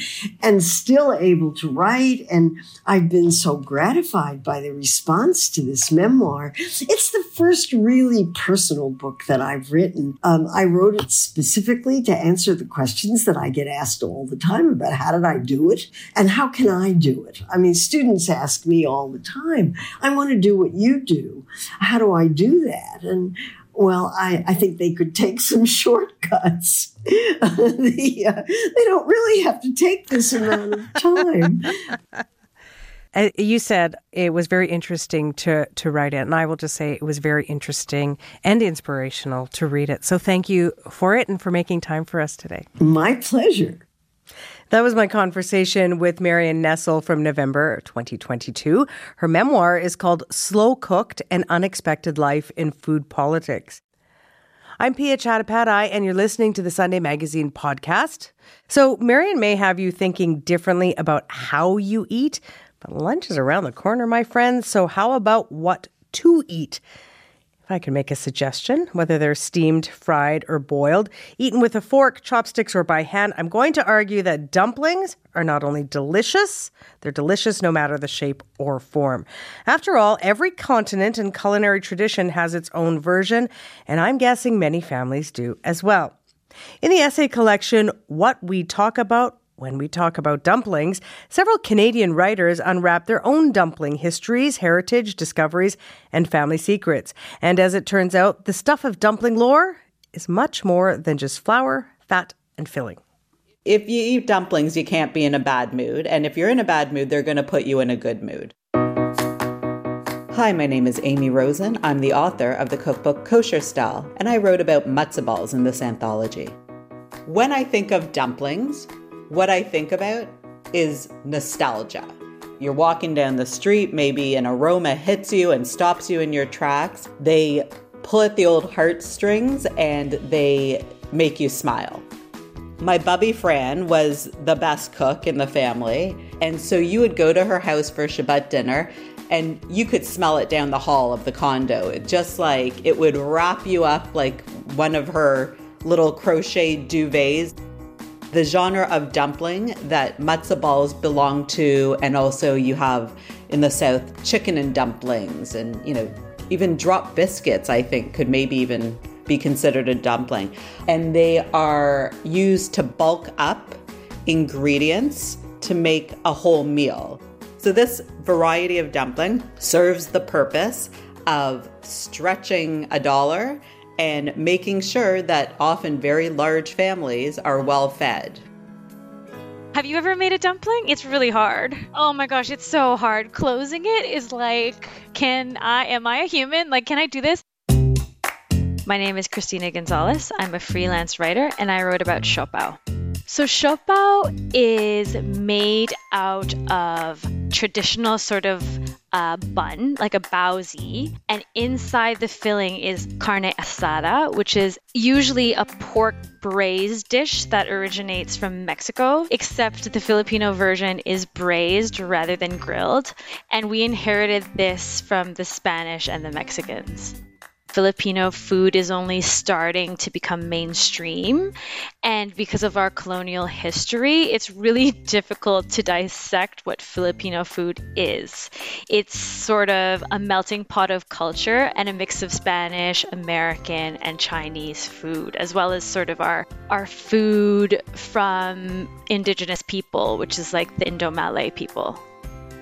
and still able to write and I've been so gratified by the response to this memoir. It's the first really personal book that I've written. Um, I wrote it specifically to answer the questions that I get asked all the time about how did I do it and how can I do it? I mean, students ask me all the time, I want to do what you do. How do I do that? And well, I, I think they could take some shortcuts. the, uh, they don't really have to take this amount of time. Uh, you said it was very interesting to to write it, and I will just say it was very interesting and inspirational to read it. So thank you for it and for making time for us today. My pleasure. That was my conversation with Marion Nestle from November 2022. Her memoir is called Slow Cooked An Unexpected Life in Food Politics. I'm Piya Chattopadhyay, and you're listening to the Sunday Magazine podcast. So, Marion may have you thinking differently about how you eat, but lunch is around the corner, my friends. So, how about what to eat? If I can make a suggestion, whether they're steamed, fried, or boiled, eaten with a fork, chopsticks, or by hand, I'm going to argue that dumplings are not only delicious, they're delicious no matter the shape or form. After all, every continent and culinary tradition has its own version, and I'm guessing many families do as well. In the essay collection, What We Talk About, when we talk about dumplings, several Canadian writers unwrap their own dumpling histories, heritage, discoveries, and family secrets. And as it turns out, the stuff of dumpling lore is much more than just flour, fat, and filling. If you eat dumplings, you can't be in a bad mood. And if you're in a bad mood, they're going to put you in a good mood. Hi, my name is Amy Rosen. I'm the author of the cookbook Kosher Style, and I wrote about matzo balls in this anthology. When I think of dumplings, what I think about is nostalgia. You're walking down the street, maybe an aroma hits you and stops you in your tracks. They pull at the old heartstrings and they make you smile. My bubby Fran was the best cook in the family, and so you would go to her house for Shabbat dinner and you could smell it down the hall of the condo. It just like it would wrap you up like one of her little crochet duvets the genre of dumpling that matzo balls belong to, and also you have in the south chicken and dumplings, and you know even drop biscuits. I think could maybe even be considered a dumpling, and they are used to bulk up ingredients to make a whole meal. So this variety of dumpling serves the purpose of stretching a dollar and making sure that often very large families are well fed. Have you ever made a dumpling? It's really hard. Oh my gosh, it's so hard. Closing it is like, can I, am I a human? Like, can I do this? My name is Christina Gonzalez. I'm a freelance writer and I wrote about siopao. So, siopao is made out of traditional sort of uh, bun, like a baozi, and inside the filling is carne asada, which is usually a pork braised dish that originates from Mexico, except the Filipino version is braised rather than grilled. And we inherited this from the Spanish and the Mexicans. Filipino food is only starting to become mainstream. And because of our colonial history, it's really difficult to dissect what Filipino food is. It's sort of a melting pot of culture and a mix of Spanish, American, and Chinese food, as well as sort of our, our food from indigenous people, which is like the Indo Malay people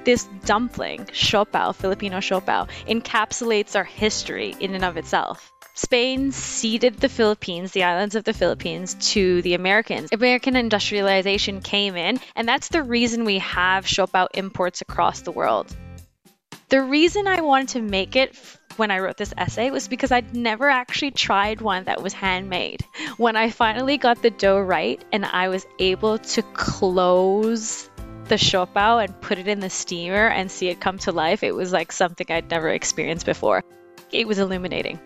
this dumpling, siopao, Filipino siopao, encapsulates our history in and of itself. Spain ceded the Philippines, the islands of the Philippines, to the Americans. American industrialization came in, and that's the reason we have siopao imports across the world. The reason I wanted to make it when I wrote this essay was because I'd never actually tried one that was handmade. When I finally got the dough right and I was able to close the siopao and put it in the steamer and see it come to life, it was like something I'd never experienced before. It was illuminating.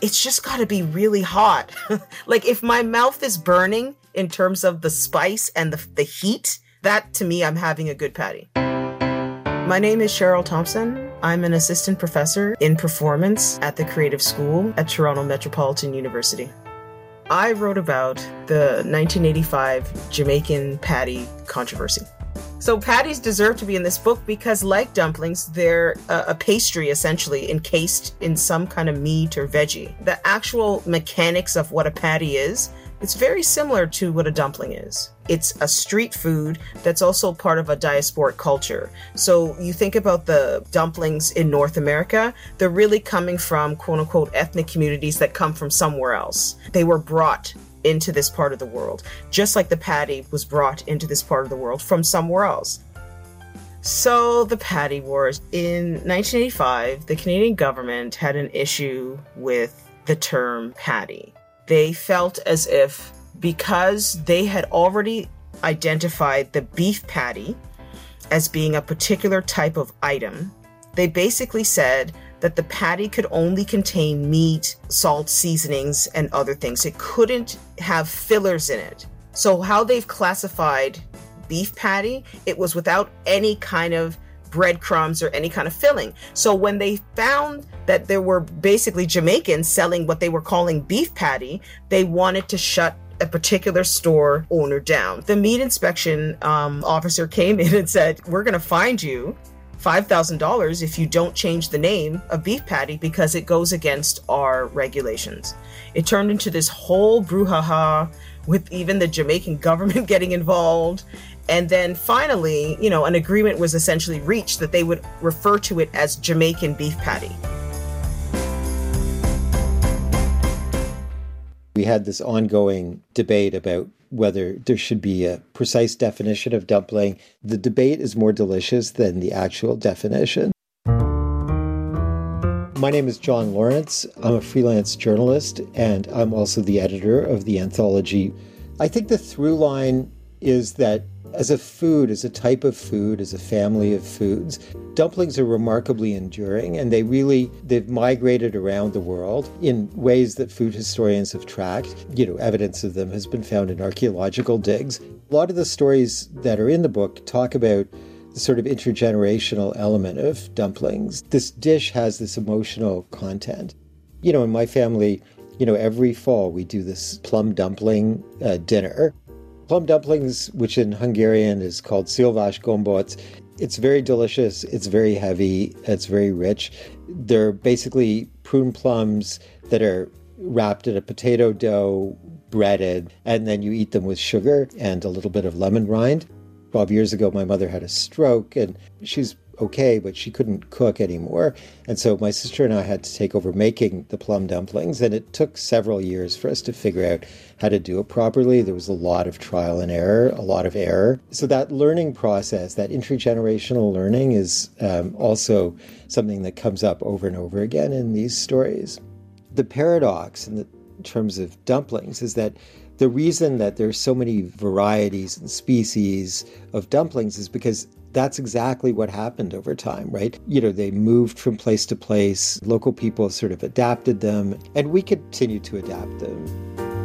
It's just got to be really hot. like if my mouth is burning in terms of the spice and the, the heat, that to me, I'm having a good patty. My name is Cheryl Thompson. I'm an assistant professor in performance at the Creative School at Toronto Metropolitan University. I wrote about the 1985 Jamaican patty controversy. So, patties deserve to be in this book because, like dumplings, they're a, a, pastry essentially encased in some kind of meat or veggie. The actual mechanics of what a patty is it's very similar to what a dumpling is. It's a street food that's also part of a diasporic culture. So you think about the dumplings in North America, they're really coming from quote unquote ethnic communities that come from somewhere else. They were brought into this part of the world, just like the patty was brought into this part of the world from somewhere else. So, the Patty Wars. In 1985, the Canadian government had an issue with the term patty they felt as if because they had already identified the beef patty as being a particular type of item, they basically said that the patty could only contain meat, salt, seasonings, and other things. It couldn't have fillers in it. So, how they've classified beef patty, it was without any kind of breadcrumbs or any kind of filling. So when they found that there were basically Jamaicans selling what they were calling beef patty, they wanted to shut a particular store owner down. The meat inspection um, officer came in and said, We're going to find you $5,000 if you don't change the name of beef patty because it goes against our regulations. It turned into this whole brouhaha with even the Jamaican government getting involved and then finally, you know, an agreement was essentially reached that they would refer to it as Jamaican beef patty. We had this ongoing debate about whether there should be a precise definition of dumpling. The debate is more delicious than the actual definition. My name is John Lawrence. I'm a freelance journalist and I'm also the editor of the anthology. I think the through line is that as a food, as a type of food, as a family of foods, dumplings are remarkably enduring and they really they've migrated around the world in ways that food historians have tracked. You know, evidence of them has been found in archaeological digs. A lot of the stories that are in the book talk about the sort of intergenerational element of dumplings. This dish has this emotional content. You know, in my family, you know, every fall we do this plum dumpling uh, dinner plum dumplings, which in Hungarian is called szilvás gombóc. It's very delicious. It's very heavy. It's very rich. They're basically prune plums that are wrapped in a potato dough, breaded, and then you eat them with sugar and a little bit of lemon rind. 12 years ago, my mother had a stroke, and she's okay, but she couldn't cook anymore. And so my sister and I had to take over making the plum dumplings, and it took several years for us to figure out how to do it properly. There was a lot of trial and error, a lot of error. So that learning process, that intergenerational learning, is um, also something that comes up over and over again in these stories. The paradox in, the, in terms of dumplings is that the reason that there's so many varieties and species of dumplings is because that's exactly what happened over time, right? You know, they moved from place to place, local people sort of adapted them, and we continue to adapt them.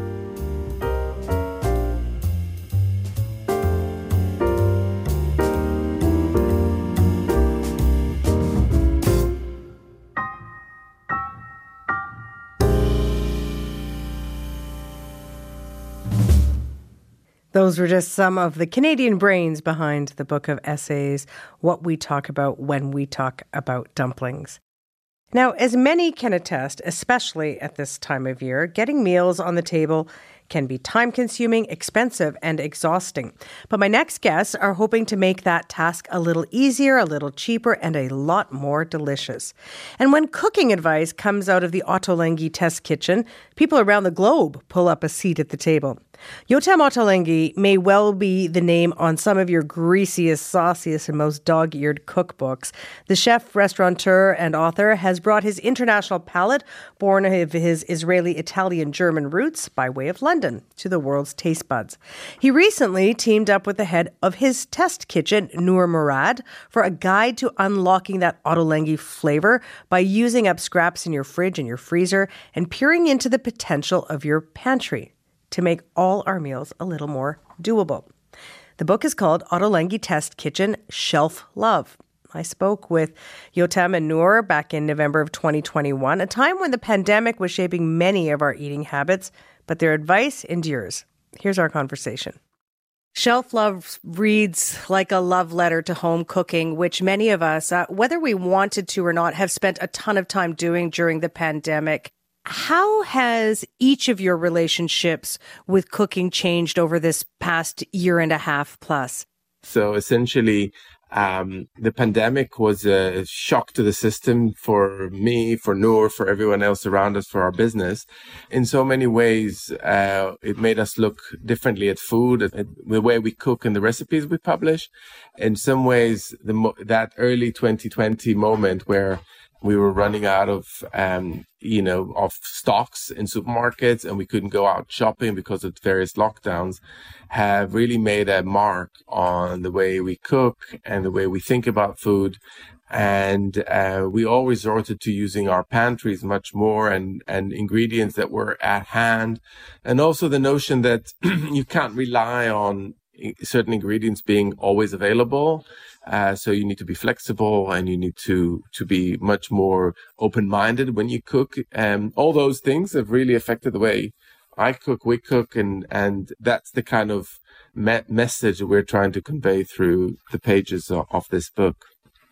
Those were just some of the Canadian brains behind the book of essays, What We Talk About When We Talk About Dumplings. Now, as many can attest, especially at this time of year, getting meals on the table can be time consuming, expensive, and exhausting. But my next guests are hoping to make that task a little easier, a little cheaper, and a lot more delicious. And when cooking advice comes out of the Ottolenghi Test Kitchen, people around the globe pull up a seat at the table. Yotam Ottolenghi may well be the name on some of your greasiest, sauciest, and most dog eared cookbooks. The chef, restaurateur, and author has brought his international palate, born of his Israeli, Italian, German roots, by way of London, to the world's taste buds. He recently teamed up with the head of his test kitchen, Noor Murad, for a guide to unlocking that Ottolenghi flavor by using up scraps in your fridge and your freezer and peering into the potential of your pantry to make all our meals a little more doable. The book is called Ottolenghi Test Kitchen Shelf Love. I spoke with Yotam and Noor back in November of 2021, a time when the pandemic was shaping many of our eating habits, but their advice endures. Here's our conversation. Shelf Love reads like a love letter to home cooking, which many of us, uh, whether we wanted to or not, have spent a ton of time doing during the pandemic. How has each of your relationships with cooking changed over this past year and a half plus? So essentially, um, the pandemic was a shock to the system for me, for Noor, for everyone else around us, for our business. In so many ways, uh, it made us look differently at food, at, the way we cook and the recipes we publish. In some ways, the mo- that early 2020 moment where we were running out of um, you know of stocks in supermarkets and we couldn't go out shopping because of various lockdowns have really made a mark on the way we cook and the way we think about food. And uh, we all resorted to using our pantries much more and and ingredients that were at hand. And also the notion that you can't rely on certain ingredients being always available uh, so you need to be flexible and you need to to be much more open minded when you cook. And um, all those things have really affected the way I cook, we cook, and and that's the kind of me- message we're trying to convey through the pages of, of this book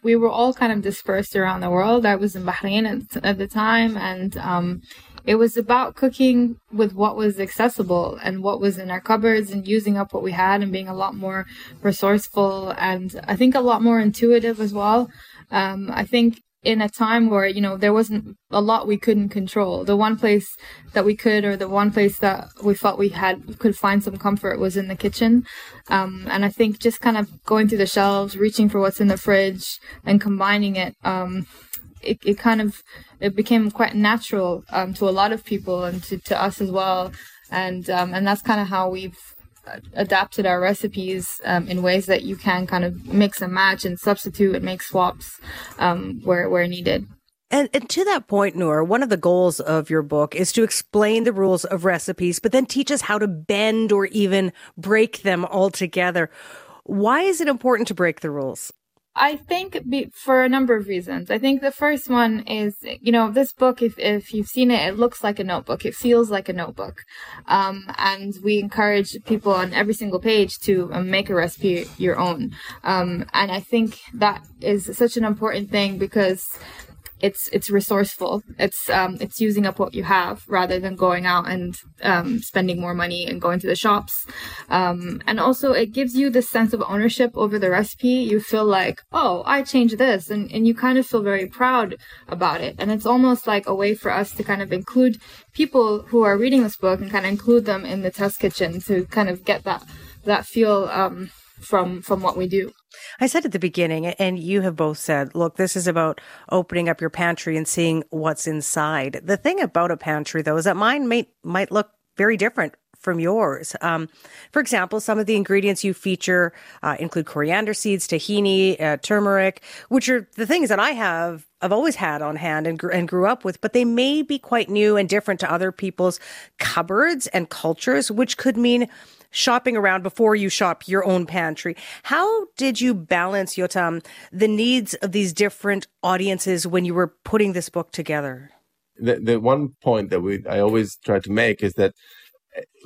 we were all kind of dispersed around the world. I was in Bahrain at, at the time, and um, it was about cooking with what was accessible and what was in our cupboards and using up what we had and being a lot more resourceful and I think a lot more intuitive as well. Um, I think in a time where you know there wasn't a lot we couldn't control the one place that we could or the one place that we felt we had could find some comfort was in the kitchen um, and i think just kind of going through the shelves reaching for what's in the fridge and combining it um, it, it kind of it became quite natural um, to a lot of people and to, to us as well and um, and that's kind of how we've adapted our recipes um, in ways that you can kind of mix and match and substitute and make swaps um, where where needed. And, and, to that point, Noor, one of the goals of your book is to explain the rules of recipes, but then teach us how to bend or even break them altogether. Why is it important to break the rules? I think be, for a number of reasons. I think the first one is, you know, this book, if, if you've seen it, it looks like a notebook. It feels like a notebook. Um, and we encourage people on every single page to um, make a recipe your own. Um, and I think that is such an important thing because it's it's resourceful. It's um, it's using up what you have rather than going out and um, spending more money and going to the shops. Um, and also, it gives you this sense of ownership over the recipe. You feel like, oh, I changed this, and and you kind of feel very proud about it. And it's almost like a way for us to kind of include people who are reading this book and kind of include them in the test kitchen to kind of get that that feel um, from from what we do. I said at the beginning, and you have both said, look, this is about opening up your pantry and seeing what's inside. The thing about a pantry, though, is that mine may, might look very different from yours. Um, for example, some of the ingredients you feature uh, include coriander seeds, tahini, uh, turmeric, which are the things that I have I've always had on hand and, and grew up with, but they may be quite new and different to other people's cupboards and cultures, which could mean shopping around before you shop your own pantry. How did you balance, Yotam, the needs of these different audiences when you were putting this book together? The, the one point that we I always try to make is that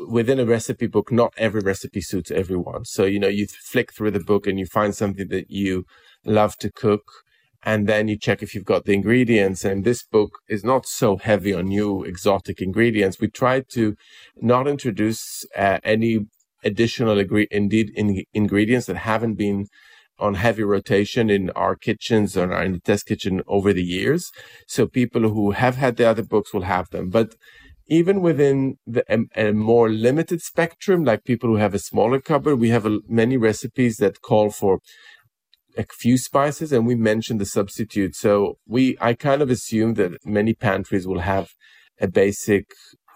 within a recipe book, not every recipe suits everyone. So, you know, you flick through the book and you find something that you love to cook. And then you check if you've got the ingredients. And this book is not so heavy on new exotic ingredients. We tried to not introduce uh, any additional indeed in- ingredients that haven't been on heavy rotation in our kitchens or in the test kitchen over the years. So people who have had the other books will have them. But even within the, a, a, more limited spectrum, like people who have a smaller cupboard, we have a, many recipes that call for a few spices and we mentioned the substitute. So we, I kind of assume that many pantries will have a basic,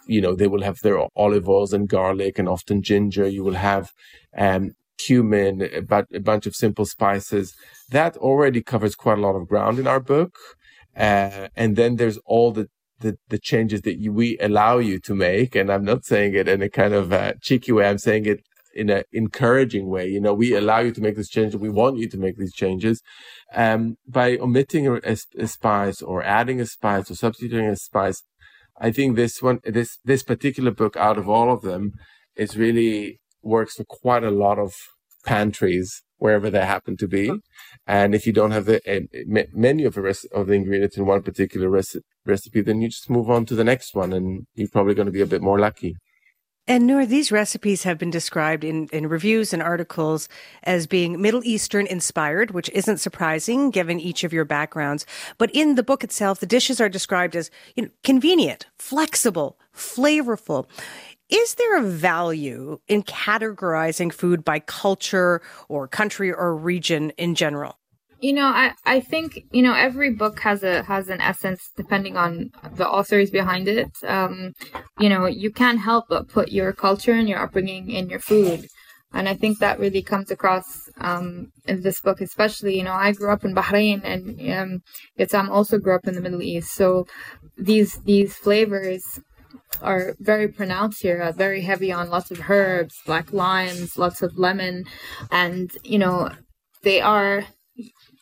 you know, they will have their olive oils and garlic and often ginger. You will have, um, cumin, a, a bunch of simple spices. That already covers quite a lot of ground in our book. Uh, and then there's all the, the, the changes that you, we allow you to make. And I'm not saying it in a kind of uh, cheeky way. I'm saying it in an encouraging way. You know, we allow you to make this change. We want you to make these changes. Um, by omitting a, a, a spice or adding a spice or substituting a spice, I think this one, this, this particular book out of all of them is really works for quite a lot of pantries wherever they happen to be. And if you don't have the uh, many of the rest of the ingredients in one particular reci- recipe, then you just move on to the next one, and you're probably going to be a bit more lucky. And Noor, these recipes have been described in, in reviews and articles as being Middle Eastern inspired, which isn't surprising given each of your backgrounds. But in the book itself, the dishes are described as you know, convenient, flexible, flavorful. Is there a value in categorizing food by culture or country or region in general? You know, I, I think, you know, every book has a has an essence depending on the authors behind it. Um, you know, you can't help but put your culture and your upbringing in your food. And I think that really comes across um, in this book, especially. You know, I grew up in Bahrain, and um, also grew up in the Middle East. So these these flavors are very pronounced here, uh, very heavy on lots of herbs, black limes, lots of lemon, and you know they are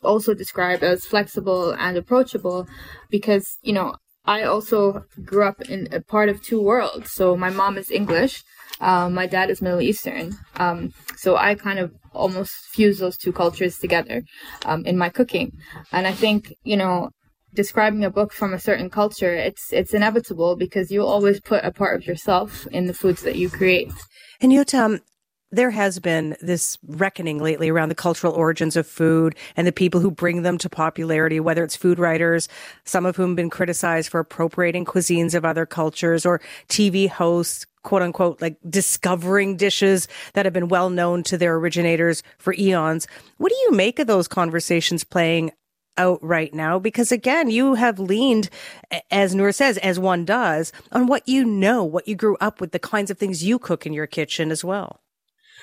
also described as flexible and approachable because you know I also grew up in a part of two worlds. So my mom is English, um, my dad is Middle Eastern. Um, so I kind of almost fuse those two cultures together um, in my cooking, and I think you know describing a book from a certain culture, it's it's inevitable because you always put a part of yourself in the foods that you create. And Yotam, there has been this reckoning lately around the cultural origins of food and the people who bring them to popularity, whether it's food writers, some of whom have been criticized for appropriating cuisines of other cultures, or TV hosts, quote unquote, like discovering dishes that have been well known to their originators for eons. What do you make of those conversations playing out right now because again you have leaned as Noor says as one does on what you know what you grew up with the kinds of things you cook in your kitchen as well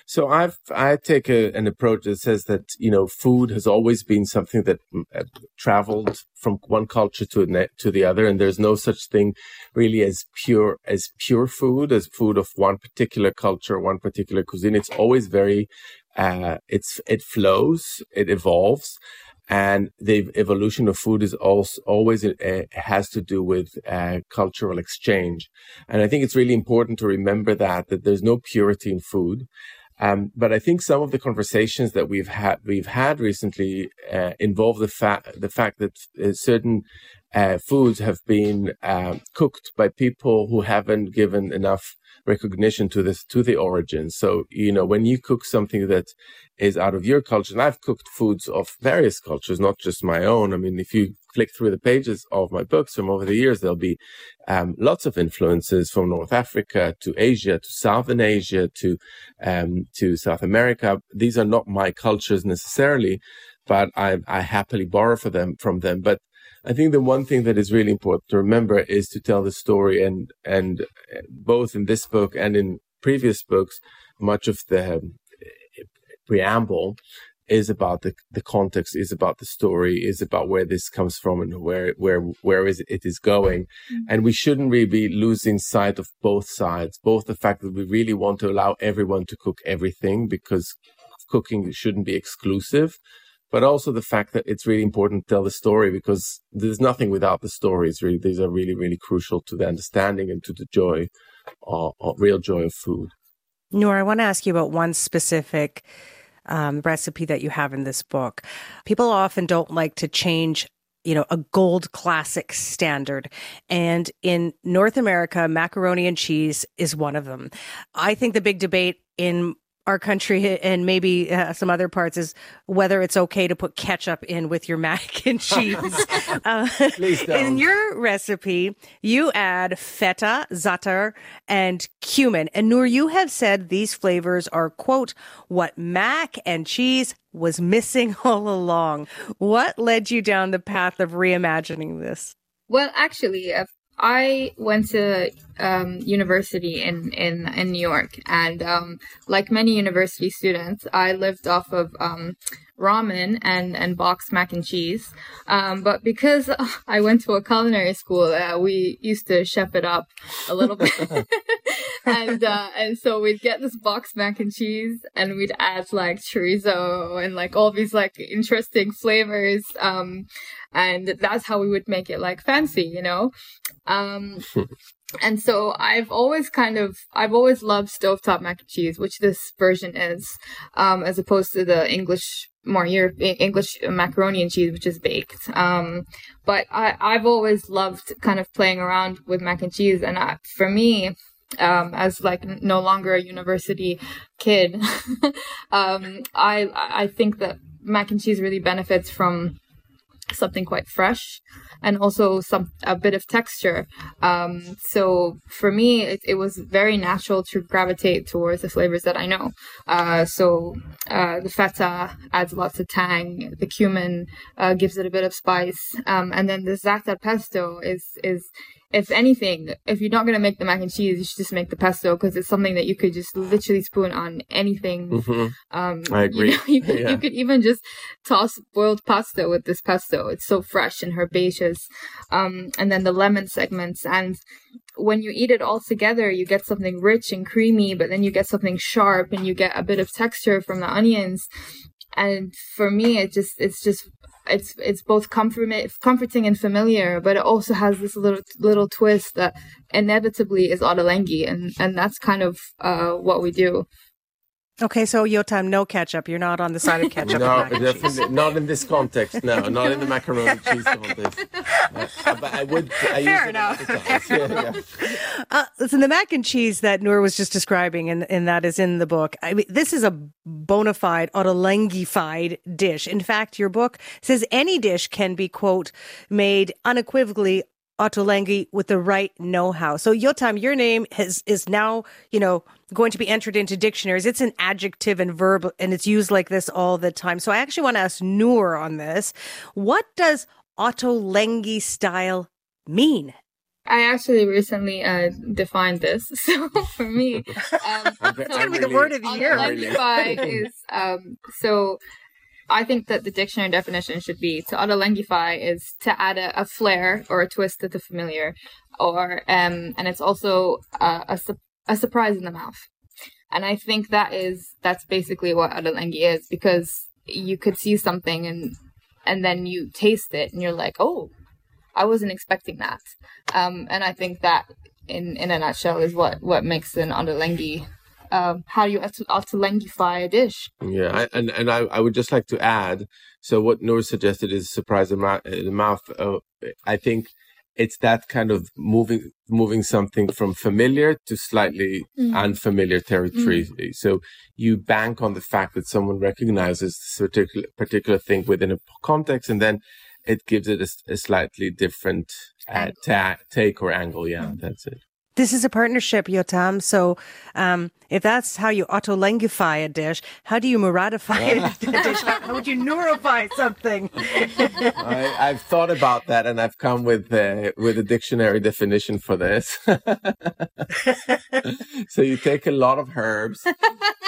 so I've I take a, an approach that says that you know food has always been something that mm, uh, traveled from one culture to ne- to the other, and there's no such thing really as pure as pure food as food of one particular culture, one particular cuisine. It's always very uh, it's it flows, it evolves, and the evolution of food is also always uh, has to do with uh, cultural exchange and i think it's really important to remember that that there's no purity in food um, but I think some of the conversations that we've had we've had recently uh, involve the fact the fact that uh, certain uh, foods have been uh, cooked by people who haven't given enough recognition to this to the origin. So you know when you cook something that is out of your culture, and I've cooked foods of various cultures, not just my own. I mean, if you flick through the pages of my books from over the years, there'll be um, lots of influences from North Africa to Asia to Southern Asia to um, to South America. These are not my cultures necessarily, but I, I happily borrow for them from them. But I think the one thing that is really important to remember is to tell the story, and and uh, both in this book and in previous books, much of the preamble is about the, the context, is about the story, is about where this comes from and where where where is it is going. Mm-hmm. And we shouldn't really be losing sight of both sides, both the fact that we really want to allow everyone to cook everything because cooking shouldn't be exclusive, but also the fact that it's really important to tell the story because there's nothing without the stories. Really, these are really, really crucial to the understanding and to the joy, uh, uh, real joy of food. Noor, I want to ask you about one specific um, recipe that you have in this book. People often don't like to change you know, a gold classic standard. And in North America, macaroni and cheese is one of them. I think the big debate in our country and maybe uh, some other parts is whether it's okay to put ketchup in with your mac and cheese. uh, in your recipe, you add feta, za'atar, and cumin. And Noor, you have said these flavors are, quote, what mac and cheese was missing all along. What led you down the path of reimagining this? Well, actually, uh, I went to um, university in, in, in New York, and um, like many university students, I lived off of um, ramen and, and boxed mac and cheese. Um, but because I went to a culinary school, uh, we used to chef it up a little bit. and uh, and so we'd get this boxed mac and cheese, and we'd add like chorizo and like all these like interesting flavors. Um, and that's how we would make it like fancy, you know. Um, and so I've always kind of I've always loved stovetop mac and cheese, which this version is, um, as opposed to the English more Europe English macaroni and cheese, which is baked. Um, but I I've always loved kind of playing around with mac and cheese, and I, for me. Um, as like no longer a university kid, um, I I think that mac and cheese really benefits from something quite fresh and also some a bit of texture. Um, so for me it, it, was very natural to gravitate towards the flavors that i know. Uh, so uh, the feta adds lots of tang the cumin uh, gives it a bit of spice. Um, and then the za'atar pesto is is if anything, if you're not gonna make the mac and cheese, you should just make the pesto because it's something that you could just literally spoon on anything. Mm-hmm. Um, I agree. You, know, you, could, Yeah. you could even just toss boiled pasta with this pesto. It's so fresh and herbaceous. Um, and then the lemon segments, and when you eat it all together, you get something rich and creamy, but then you get something sharp, and you get a bit of texture from the onions. And for me, it just it's just it's it's both comfort, comforting and familiar, but it also has this little little twist that inevitably is ottolenghi, and and that's kind of uh, what we do. Okay, so Yotam, no ketchup. You're not on the side of ketchup. no, with mac and cheese. definitely not in this context. No, not in the macaroni and cheese context. Uh, but I would. I Fair enough. other times. Yeah, yeah. Uh, listen, the mac and cheese that Noor was just describing, and, and that is in the book. I mean, this is a bona fide, Ottolenghified dish. In fact, your book says any dish can be, quote, made unequivocally Ottolenghi with the right know-how. So, Yotam, your name has, is now, you know, going to be entered into dictionaries. It's an adjective and verb, and it's used like this all the time. So, I actually want to ask Noor on this. What does Ottolenghi style mean? I actually recently uh, defined this. So for me, um, It's gonna be the word of the year. Ottolenghify is um, so. I think that the dictionary definition should be to Ottolenghify is to add a, a flair or a twist to the familiar, or um, and it's also uh, a su- a surprise in the mouth. And I think that is that's basically what Ottolenghi is because you could see something and and then you taste it and you're like, oh, I wasn't expecting that. Um, and I think that, in in a nutshell, is what what makes an Ottolenghi. Um, how you Ottolenghify a dish. Yeah, I, and and I, I would just like to add. So what Noor suggested is surprise in mou- the mouth. Uh, I think it's that kind of moving moving something from familiar to slightly Mm. unfamiliar territory. So you bank on the fact that someone recognizes this particular particular thing within a context, and then it gives it a slightly different uh, ta- take or angle. Yeah, that's it. This is a partnership, Yotam. So, um, if that's how you Ottolenghify a dish, how do you muradify a dish? How, how would you Noorify something? I, I've thought about that, and I've come with uh, with a dictionary definition for this. so you take a lot of herbs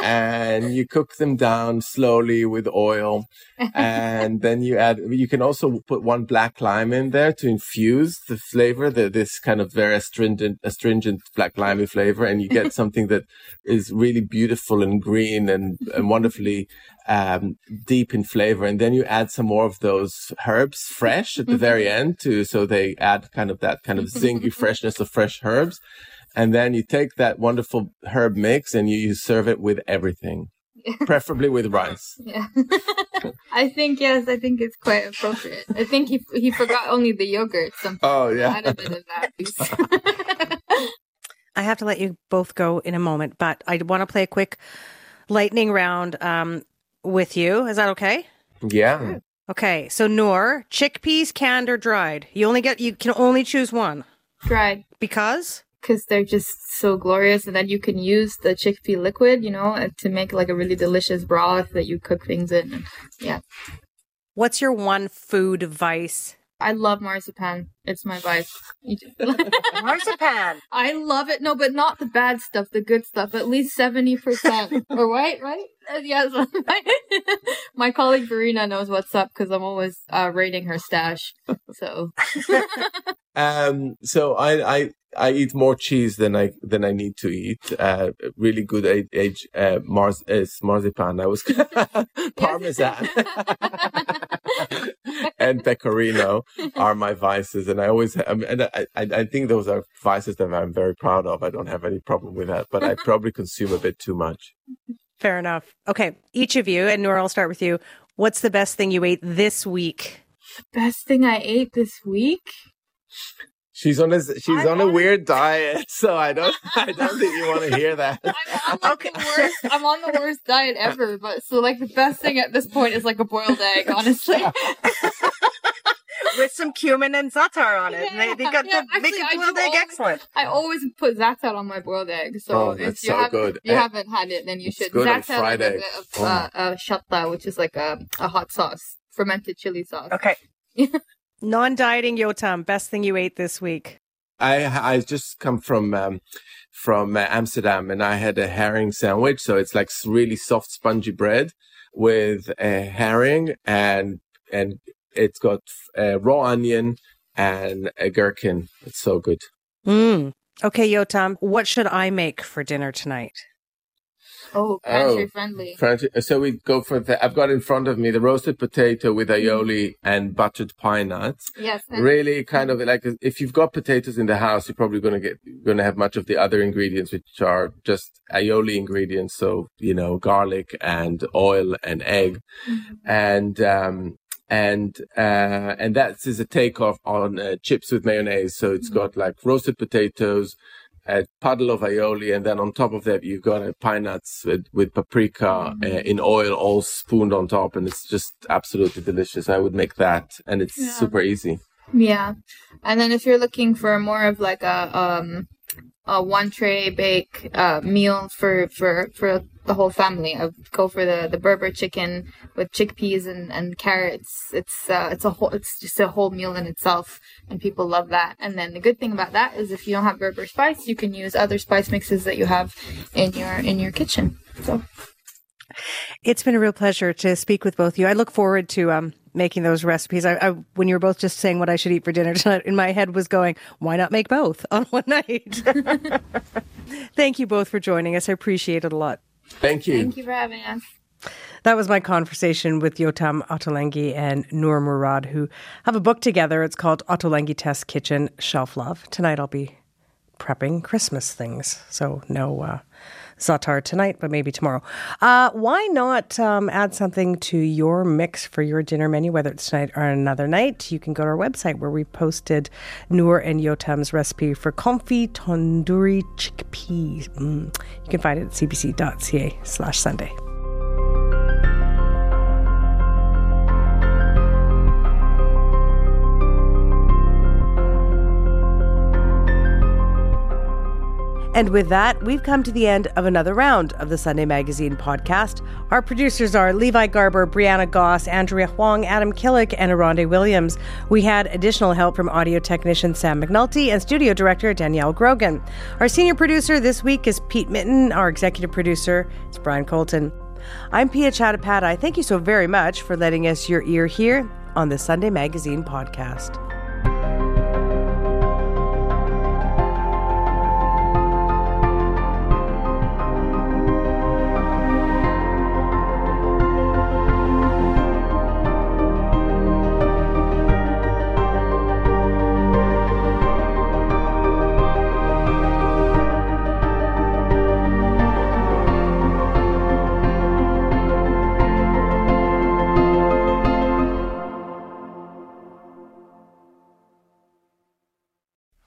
and you cook them down slowly with oil, and then you add. You can also put one black lime in there to infuse the flavor, the, this kind of very astringent astringent astringent, black limey flavor, and you get something that is really beautiful and green and, and wonderfully um, deep in flavor. And then you add some more of those herbs fresh at the very Mm-hmm. end too. So they add kind of that kind of zingy freshness of fresh herbs. And then you take that wonderful herb mix and you, you serve it with everything, preferably with rice. Yeah. I think yes, I think it's quite appropriate. I think he he forgot only the yogurt. Something. Oh, yeah. Add a bit of that. I have to let you both go in a moment, but I want to play a quick lightning round um, with you. Is that okay? Yeah. Okay. So Noor, chickpeas canned or dried? You only get you can only choose one. Dried. Because? Because they're just so glorious, and then you can use the chickpea liquid, you know, uh, to make like a really delicious broth that you cook things in. Yeah. What's your one food vice? I love marzipan. It's my vice. marzipan. I love it. No, but not the bad stuff, the good stuff. At least 70%. or right, right? Uh, Yes. my colleague Verena knows what's up because I'm always uh, raiding her stash. So. Um, so I, I, I eat more cheese than I, than I need to eat. Uh, really good age, age uh, Mars, is marzipan. I was parmesan and pecorino are my vices. And I always, um, and I, I, I think those are vices that I'm very proud of. I don't have any problem with that, but I probably consume a bit too much. Fair enough. Okay. Each of you, and Noor, I'll start with you. What's the best thing you ate this week? Best thing I ate this week? She's on a she's on a weird diet, so I don't I don't think you want to hear that. I'm like the worst. I'm on the worst diet ever, but so like the best thing at this point is like a boiled egg, honestly. With some cumin and za'atar on it. they, they got Yeah, the make actually, a I boiled do egg always- excellent. I always put za'atar on my boiled egg, so Oh, if that's you so haven't, good. you Eh, haven't had it, then you should. good on Za'atar fried a egg. bit of Oh. uh, uh, shatta, which is like a, a hot sauce, fermented chili sauce. Okay. Non-dieting Yotam, best thing you ate this week. I I just come from um, from uh, Amsterdam, and I had a herring sandwich. So it's like really soft, spongy bread with a herring, and and it's got a raw onion and a gherkin. It's so good. Mm. Okay, Yotam, what should I make for dinner tonight? Oh, pantry Oh. friendly. French, so we go for the. I've got in front of me the roasted potato with aioli and buttered pine nuts. Yes. really kind of like if you've got potatoes in the house, you're probably going to get going to have much of the other ingredients, which are just aioli ingredients. So you know, garlic and oil and egg, and um, and uh, and that is a takeoff on uh, chips with mayonnaise. So it's got like roasted potatoes. A puddle of aioli, and then on top of that, you've got uh, pine nuts with, with paprika uh, in oil, all spooned on top, and it's just absolutely delicious. I would make that, and it's Yeah. super easy. Yeah, and then if you're looking for more of like a um a one tray bake uh meal for for for the whole family, I would go for the the Berber chicken with chickpeas and and carrots. It's uh it's a whole it's just a whole meal in itself, and people love that. And then the good thing about that is if you don't have Berber spice, you can use other spice mixes that you have in your in your kitchen. So It's been a real pleasure to speak with both of you. I look forward to um, making those recipes. I, I, when you were both just saying what I should eat for dinner tonight, in my head was going, why not make both on one night? Thank you both for joining us. I appreciate it a lot. Thank you. thank you for having us. That was my conversation with Yotam Ottolenghi and Noor Murad, who have a book together. It's called Ottolenghi Test Kitchen Shelf Love. Tonight I'll be prepping Christmas things. So no uh, za'atar tonight, but maybe tomorrow. Uh, why not um, add something to your mix for your dinner menu, whether it's tonight or another night? You can go to our website where we posted Noor and Yotam's recipe for comfy tandoori chickpeas. Mm. You can find it at cbc.ca slash Sunday. And with that, we've come to the end of another round of the Sunday Magazine podcast. Our producers are Levi Garber, Brianna Goss, Andrea Huang, Adam Killick, and Aronde Williams. We had additional help from audio technician Sam McNulty and studio director Danielle Grogan. Our senior producer this week is Pete Mitten. Our executive producer is Brian Colton. I'm Piya Chattopadhyay. Thank you so very much for letting us your ear here on the Sunday Magazine podcast.